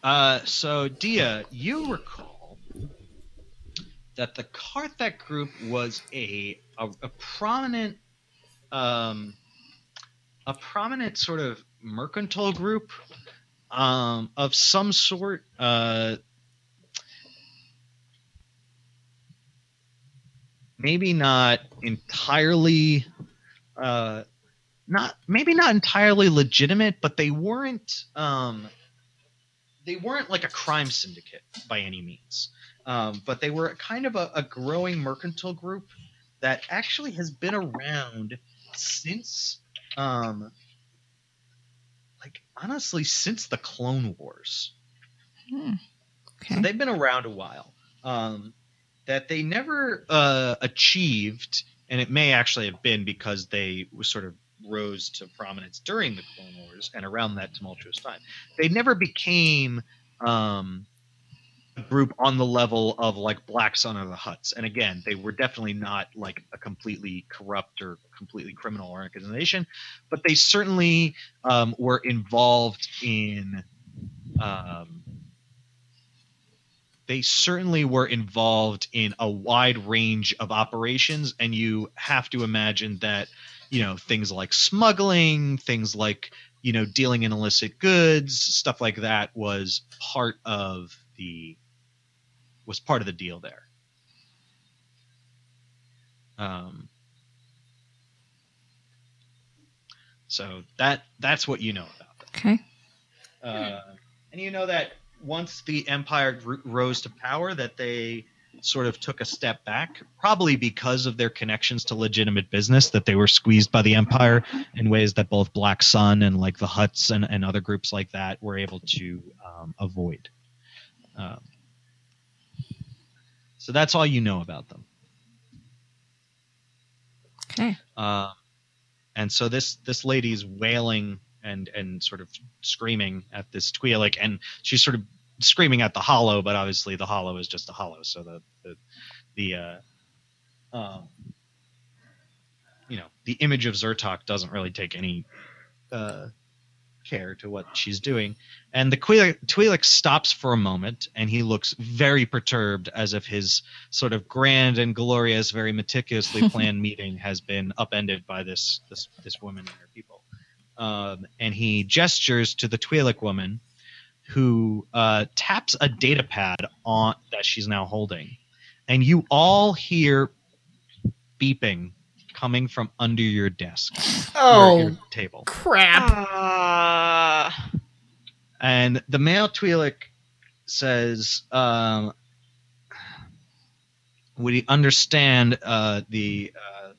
Uh, so Dia, you recall that the Karthak group was a a, a prominent um, a prominent sort of mercantile group um, of some sort. Uh, maybe not entirely, uh, not maybe not entirely legitimate, but they weren't. Um, they weren't like a crime syndicate by any means, um, but they were kind of a, a growing mercantile group that actually has been around since um like honestly since the clone wars Hmm. so Okay. they've been around a while um that they never uh achieved and it may actually have been because they were sort of rose to prominence during the clone wars and around that tumultuous time they never became um a group on the level of like Black Sun of the Hutts. And again, they were definitely not like a completely corrupt or completely criminal organization, but they certainly um, were involved in. Um, they certainly were involved in a wide range of operations, and you have to imagine that you know things like smuggling, things like you know dealing in illicit goods, stuff like that was part of the was part of the deal there. Um, so that that's what you know about them. Okay. Uh, and you know that once the empire rose to power, that they sort of took a step back, probably because of their connections to legitimate business, that they were squeezed by the empire in ways that both Black Sun and like the Hutts and, and other groups like that were able to um, avoid. Um, so that's all you know about them. Okay. Um, and so this this lady's wailing and and sort of screaming at this Twi'lek, and she's sort of screaming at the Holo, but obviously the Holo is just a Holo, so the the the uh, um, you know the image of Zertok doesn't really take any uh, care to what she's doing, and the Twi'lek, stops for a moment, and he looks very perturbed, as if his sort of grand and glorious, very meticulously planned meeting has been upended by this this this woman and her people. Um, and he gestures to the Twi'lek woman, who uh, taps a data pad on that she's now holding, and you all hear beeping coming from under your desk, or your table. crap! Uh, And the male Twi'lek says, um, "Would he understand uh, the uh,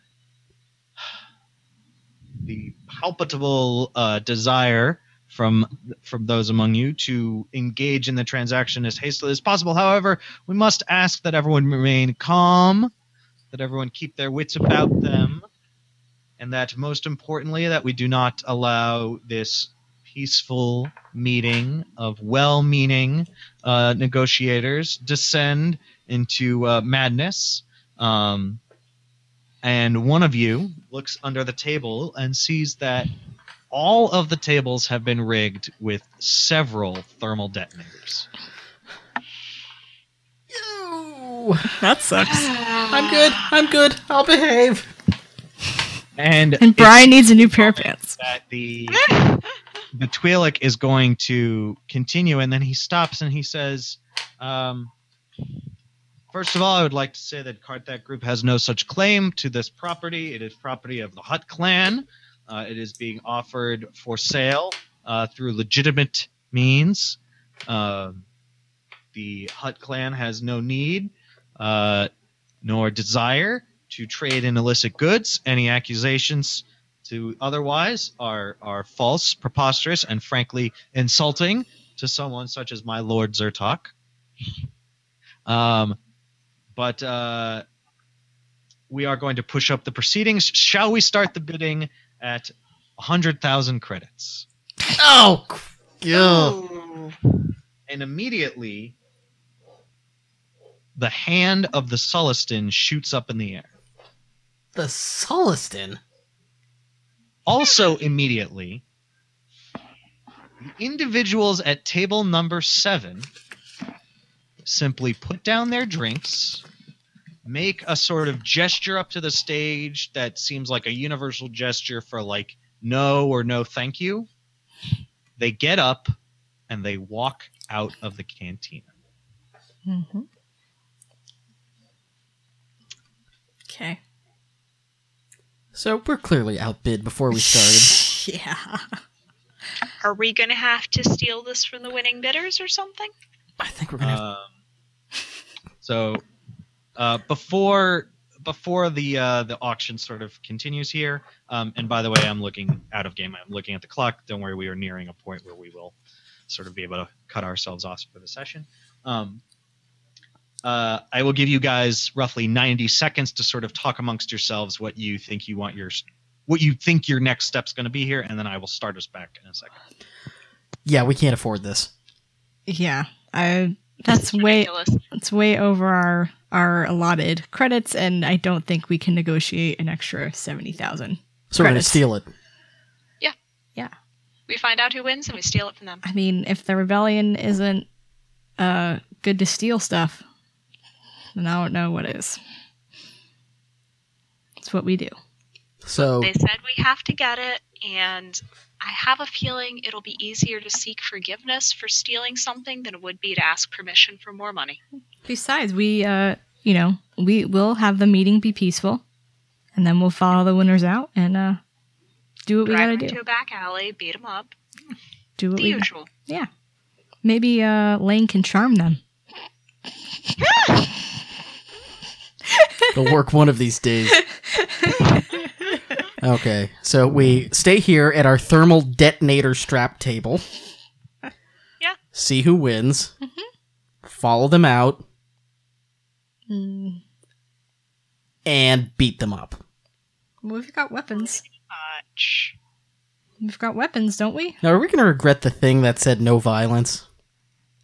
the palpable uh, desire from from those among you to engage in the transaction as hastily as possible? However, we must ask that everyone remain calm, that everyone keep their wits about them." And that most importantly, that we do not allow this peaceful meeting of well-meaning uh, negotiators descend into uh, madness. Um, and one of you looks under the table and sees that all of the tables have been rigged with several thermal detonators. Ew. That sucks. I'm good. I'm good. I'll behave. And, And Brian needs a new pair of pants. that the the Twi'lek is going to continue, and then he stops and he says, um, First of all, I would like to say that Karthak Group has no such claim to this property. It is property of the Hutt clan. Uh, it is being offered for sale uh, through legitimate means. Uh, the Hutt clan has no need uh, nor desire to trade in illicit goods. Any accusations to otherwise are are false, preposterous, and frankly insulting to someone such as my Lord Zertok. Um, but uh, we are going to push up the proceedings. Shall we start the bidding at hundred thousand credits? Oh. Yeah. And immediately, the hand of the Sullustan shoots up in the air. The Sullustan. Also, immediately, the individuals at table number seven simply put down their drinks, make a sort of gesture up to the stage that seems like a universal gesture for like no or no thank you. They get up and they walk out of the cantina. Mm-hmm. Okay. So we're clearly outbid before we started. yeah. Are we going to have to steal this from the winning bidders or something? I think we're gonna. Have, Um, so uh, before before the uh, the auction sort of continues here, um, and by the way, I'm looking out of game. I'm looking at the clock. Don't worry, we are nearing a point where we will sort of be able to cut ourselves off for the session. Um, uh, I will give you guys roughly 90 seconds to sort of talk amongst yourselves what you think you want your what you think your next step's going to be here, and then I will start us back in a second. yeah, we can't afford this. Yeah. I that's way ridiculous. it's way over our our allotted credits and I don't think we can negotiate an extra 70,000. So we're gonna steal it. Yeah, yeah. We find out who wins and we steal it from them. I mean, if the rebellion isn't uh good to steal stuff, then I don't know what is. It's what we do. So They said we have to get it, and I have a feeling it'll be easier to seek forgiveness for stealing something than it would be to ask permission for more money. Besides, we uh you know, we will have the meeting be peaceful and then we'll follow the winners out and uh do what we got to them do. to a back alley, beat them up. Do what The we usual. Yeah. Maybe uh Lane can charm them. It'll work one of these days. Okay, so we stay here at our thermal detonator strap table. Yeah. See who wins. Follow them out Mm. and beat them up. Well, we've got weapons. Much. We've got weapons, don't we? Now, are we going to regret the thing that said no violence?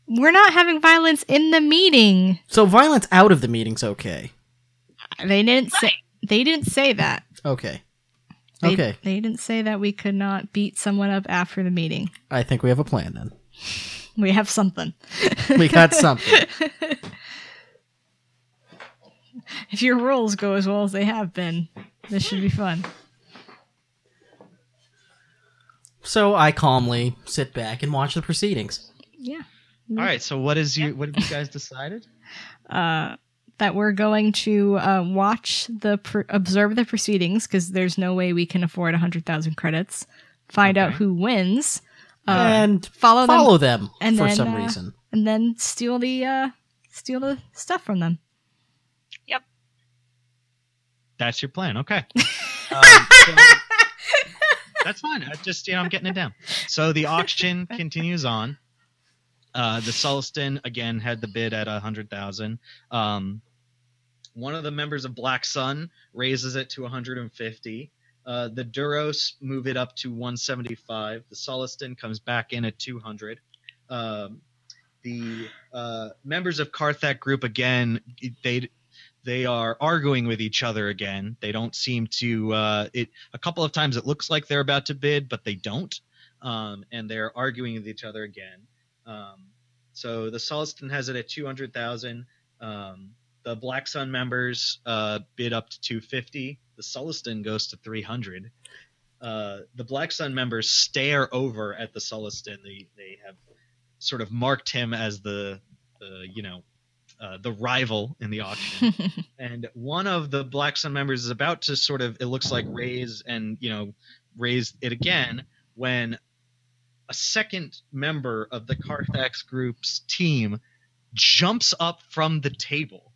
We're not having violence in the meeting. So violence out of the meeting's okay. They didn't say they didn't say that. Okay. They, Okay. They didn't say that we could not beat someone up after the meeting. I think we have a plan then. We have something. We got something. If your rules go as well as they have been, this should be fun. So I calmly sit back and watch the proceedings. Yeah. All right. So what is you? What have you guys decided? Uh, that we're going to uh, watch the pr- observe the proceedings because there's no way we can afford a hundred thousand credits. Find out who wins. Uh, and follow them follow them and for then, some uh, reason. and then steal the uh, steal the stuff from them. Yep, that's your plan. Okay. Um, so- that's fine. I just you know I'm getting it down. So the auction continues on. Uh, the Sullustan again had the bid at a hundred thousand. Um, one of the members of Black Sun raises it to 150. Uh, the Duros move it up to 175. The Sullustan comes back in at 200. Um, the uh, members of Karthak group again they they are arguing with each other again. They don't seem to. Uh, it a couple of times it looks like they're about to bid, but they don't, um, and they're arguing with each other again. Um, so the Sullustan has it at two hundred thousand. Um, the Black Sun members uh, bid up to two fifty. The Sullustan goes to three hundred. Uh, the Black Sun members stare over at the Sullustan. They they have sort of marked him as the the you know uh, the rival in the auction and one of the Black Sun members is about to sort of it looks like raise and you know raise it again when a second member of the Carthax group's team jumps up from the table.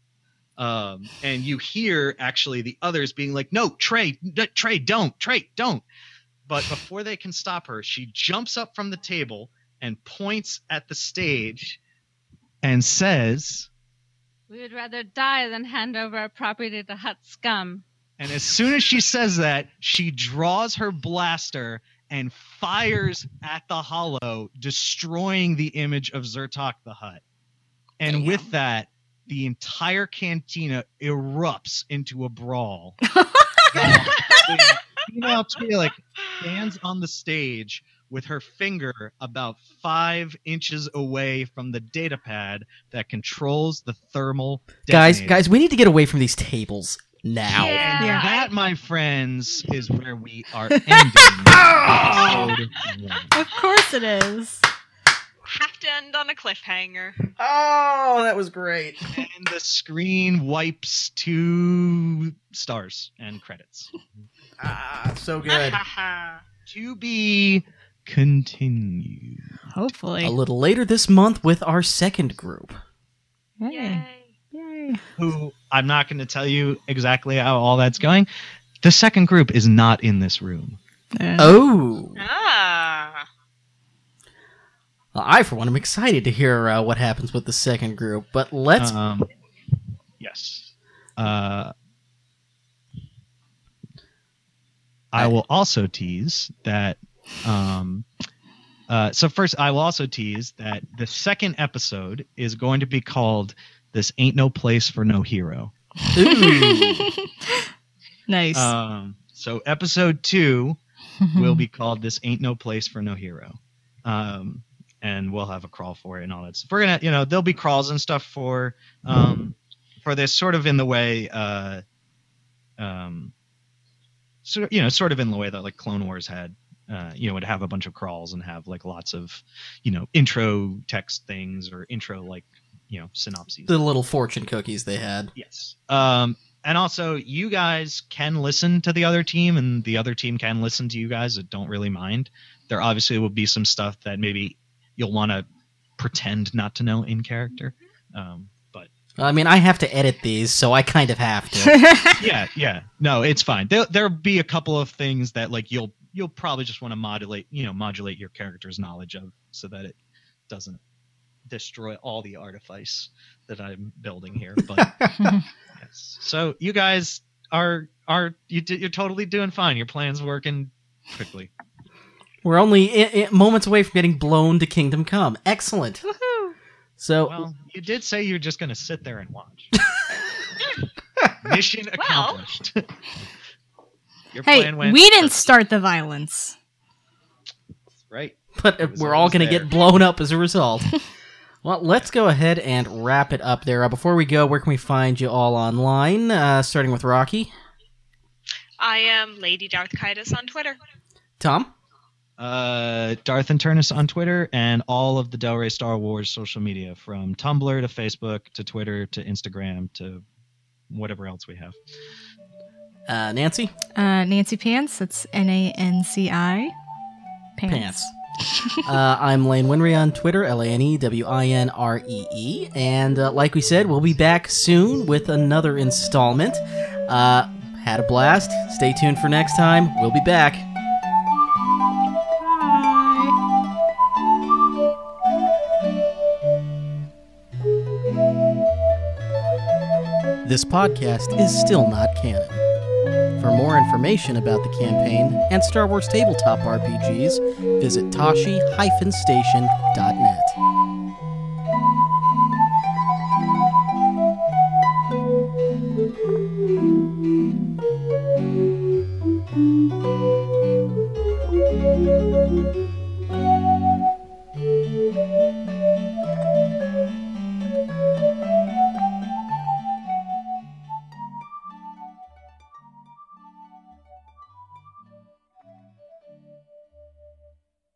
Um, and you hear actually the others being like, "No, Trey, n- Trey, don't, Trey, don't!" But before they can stop her, she jumps up from the table and points at the stage and says, We would rather die than hand over our property to Hutt scum. And as soon as she says that, she draws her blaster and fires at the holo, destroying the image of Zertok the Hutt. And Damn. with that, the entire cantina erupts into a brawl. Female Twi'lek stands on the stage with her finger about five inches away from the data pad that controls the thermal. Guys, detonator. guys, we need to get away from these tables now. Yeah. Yeah. that, my friends, is where we are ending episode one. Of course it is. Have to end on a cliffhanger. Oh, that was great. And the screen wipes two stars and credits. Ah, so good. To be continued. Hopefully. A little later this month with our second group. Yay. Yay. Yay. Who I'm not going to tell you exactly how all that's going. The second group is not in this room. Uh, Oh. Ah. Well, I, for one, am excited to hear uh, what happens with the second group. But let's. Um, yes. Uh, I will also tease that. Um, uh, so first, I will also tease that the second episode is going to be called "This Ain't No Place for No Hero." Ooh. nice. Um, so episode two will be called "This Ain't No Place for No Hero," um, and we'll have a crawl for it and all that. So We're gonna, you know, there'll be crawls and stuff for um, for this, sort of in the way, uh, um, so you know, sort of in the way that like Clone Wars had. Uh, you know, would have a bunch of crawls and have like lots of, you know, intro text things or intro like, you know, synopses. the little fortune cookies they had. Yes. Um, and also, you guys can listen to the other team, and the other team can listen to you guys that don't really mind. There obviously will be some stuff that maybe you'll want to pretend not to know in character. Um, but I mean, I have to edit these, so I kind of have to. yeah, yeah, no, it's fine. There there'll be a couple of things that like you'll you'll probably just want to modulate, you know, modulate your character's knowledge of, so that it doesn't destroy all the artifice that I'm building here. But yes. So you guys are are you d- you're totally doing fine. Your plan's working quickly. We're only I- I- moments away from getting blown to Kingdom Come. Excellent. So, Well, you did say you're just going to sit there and watch. Mission accomplished. Your hey, plan went we didn't perfect, start the violence. right. but we're all going to get blown up as a result. well, let's go ahead and wrap it up there. Uh, before we go, where can we find you all online? Uh, starting with Rocky, I am Lady Darth Kaitis on Twitter. Tom, Uh, Darth and Turnus on Twitter and all of the Del Rey Star Wars social media from Tumblr to Facebook to Twitter to Instagram to whatever else we have. uh, Nancy, Uh, Nancy Pants. That's N A N C I. Pants. uh, I'm Lane Winry on Twitter, L A N E W I N R E E. And uh, like we said, we'll be back soon with another installment. Uh, had a blast. Stay tuned for next time. We'll be back. This podcast is still not canon. For more information about the campaign and Star Wars tabletop RPGs, visit tosche-station.net.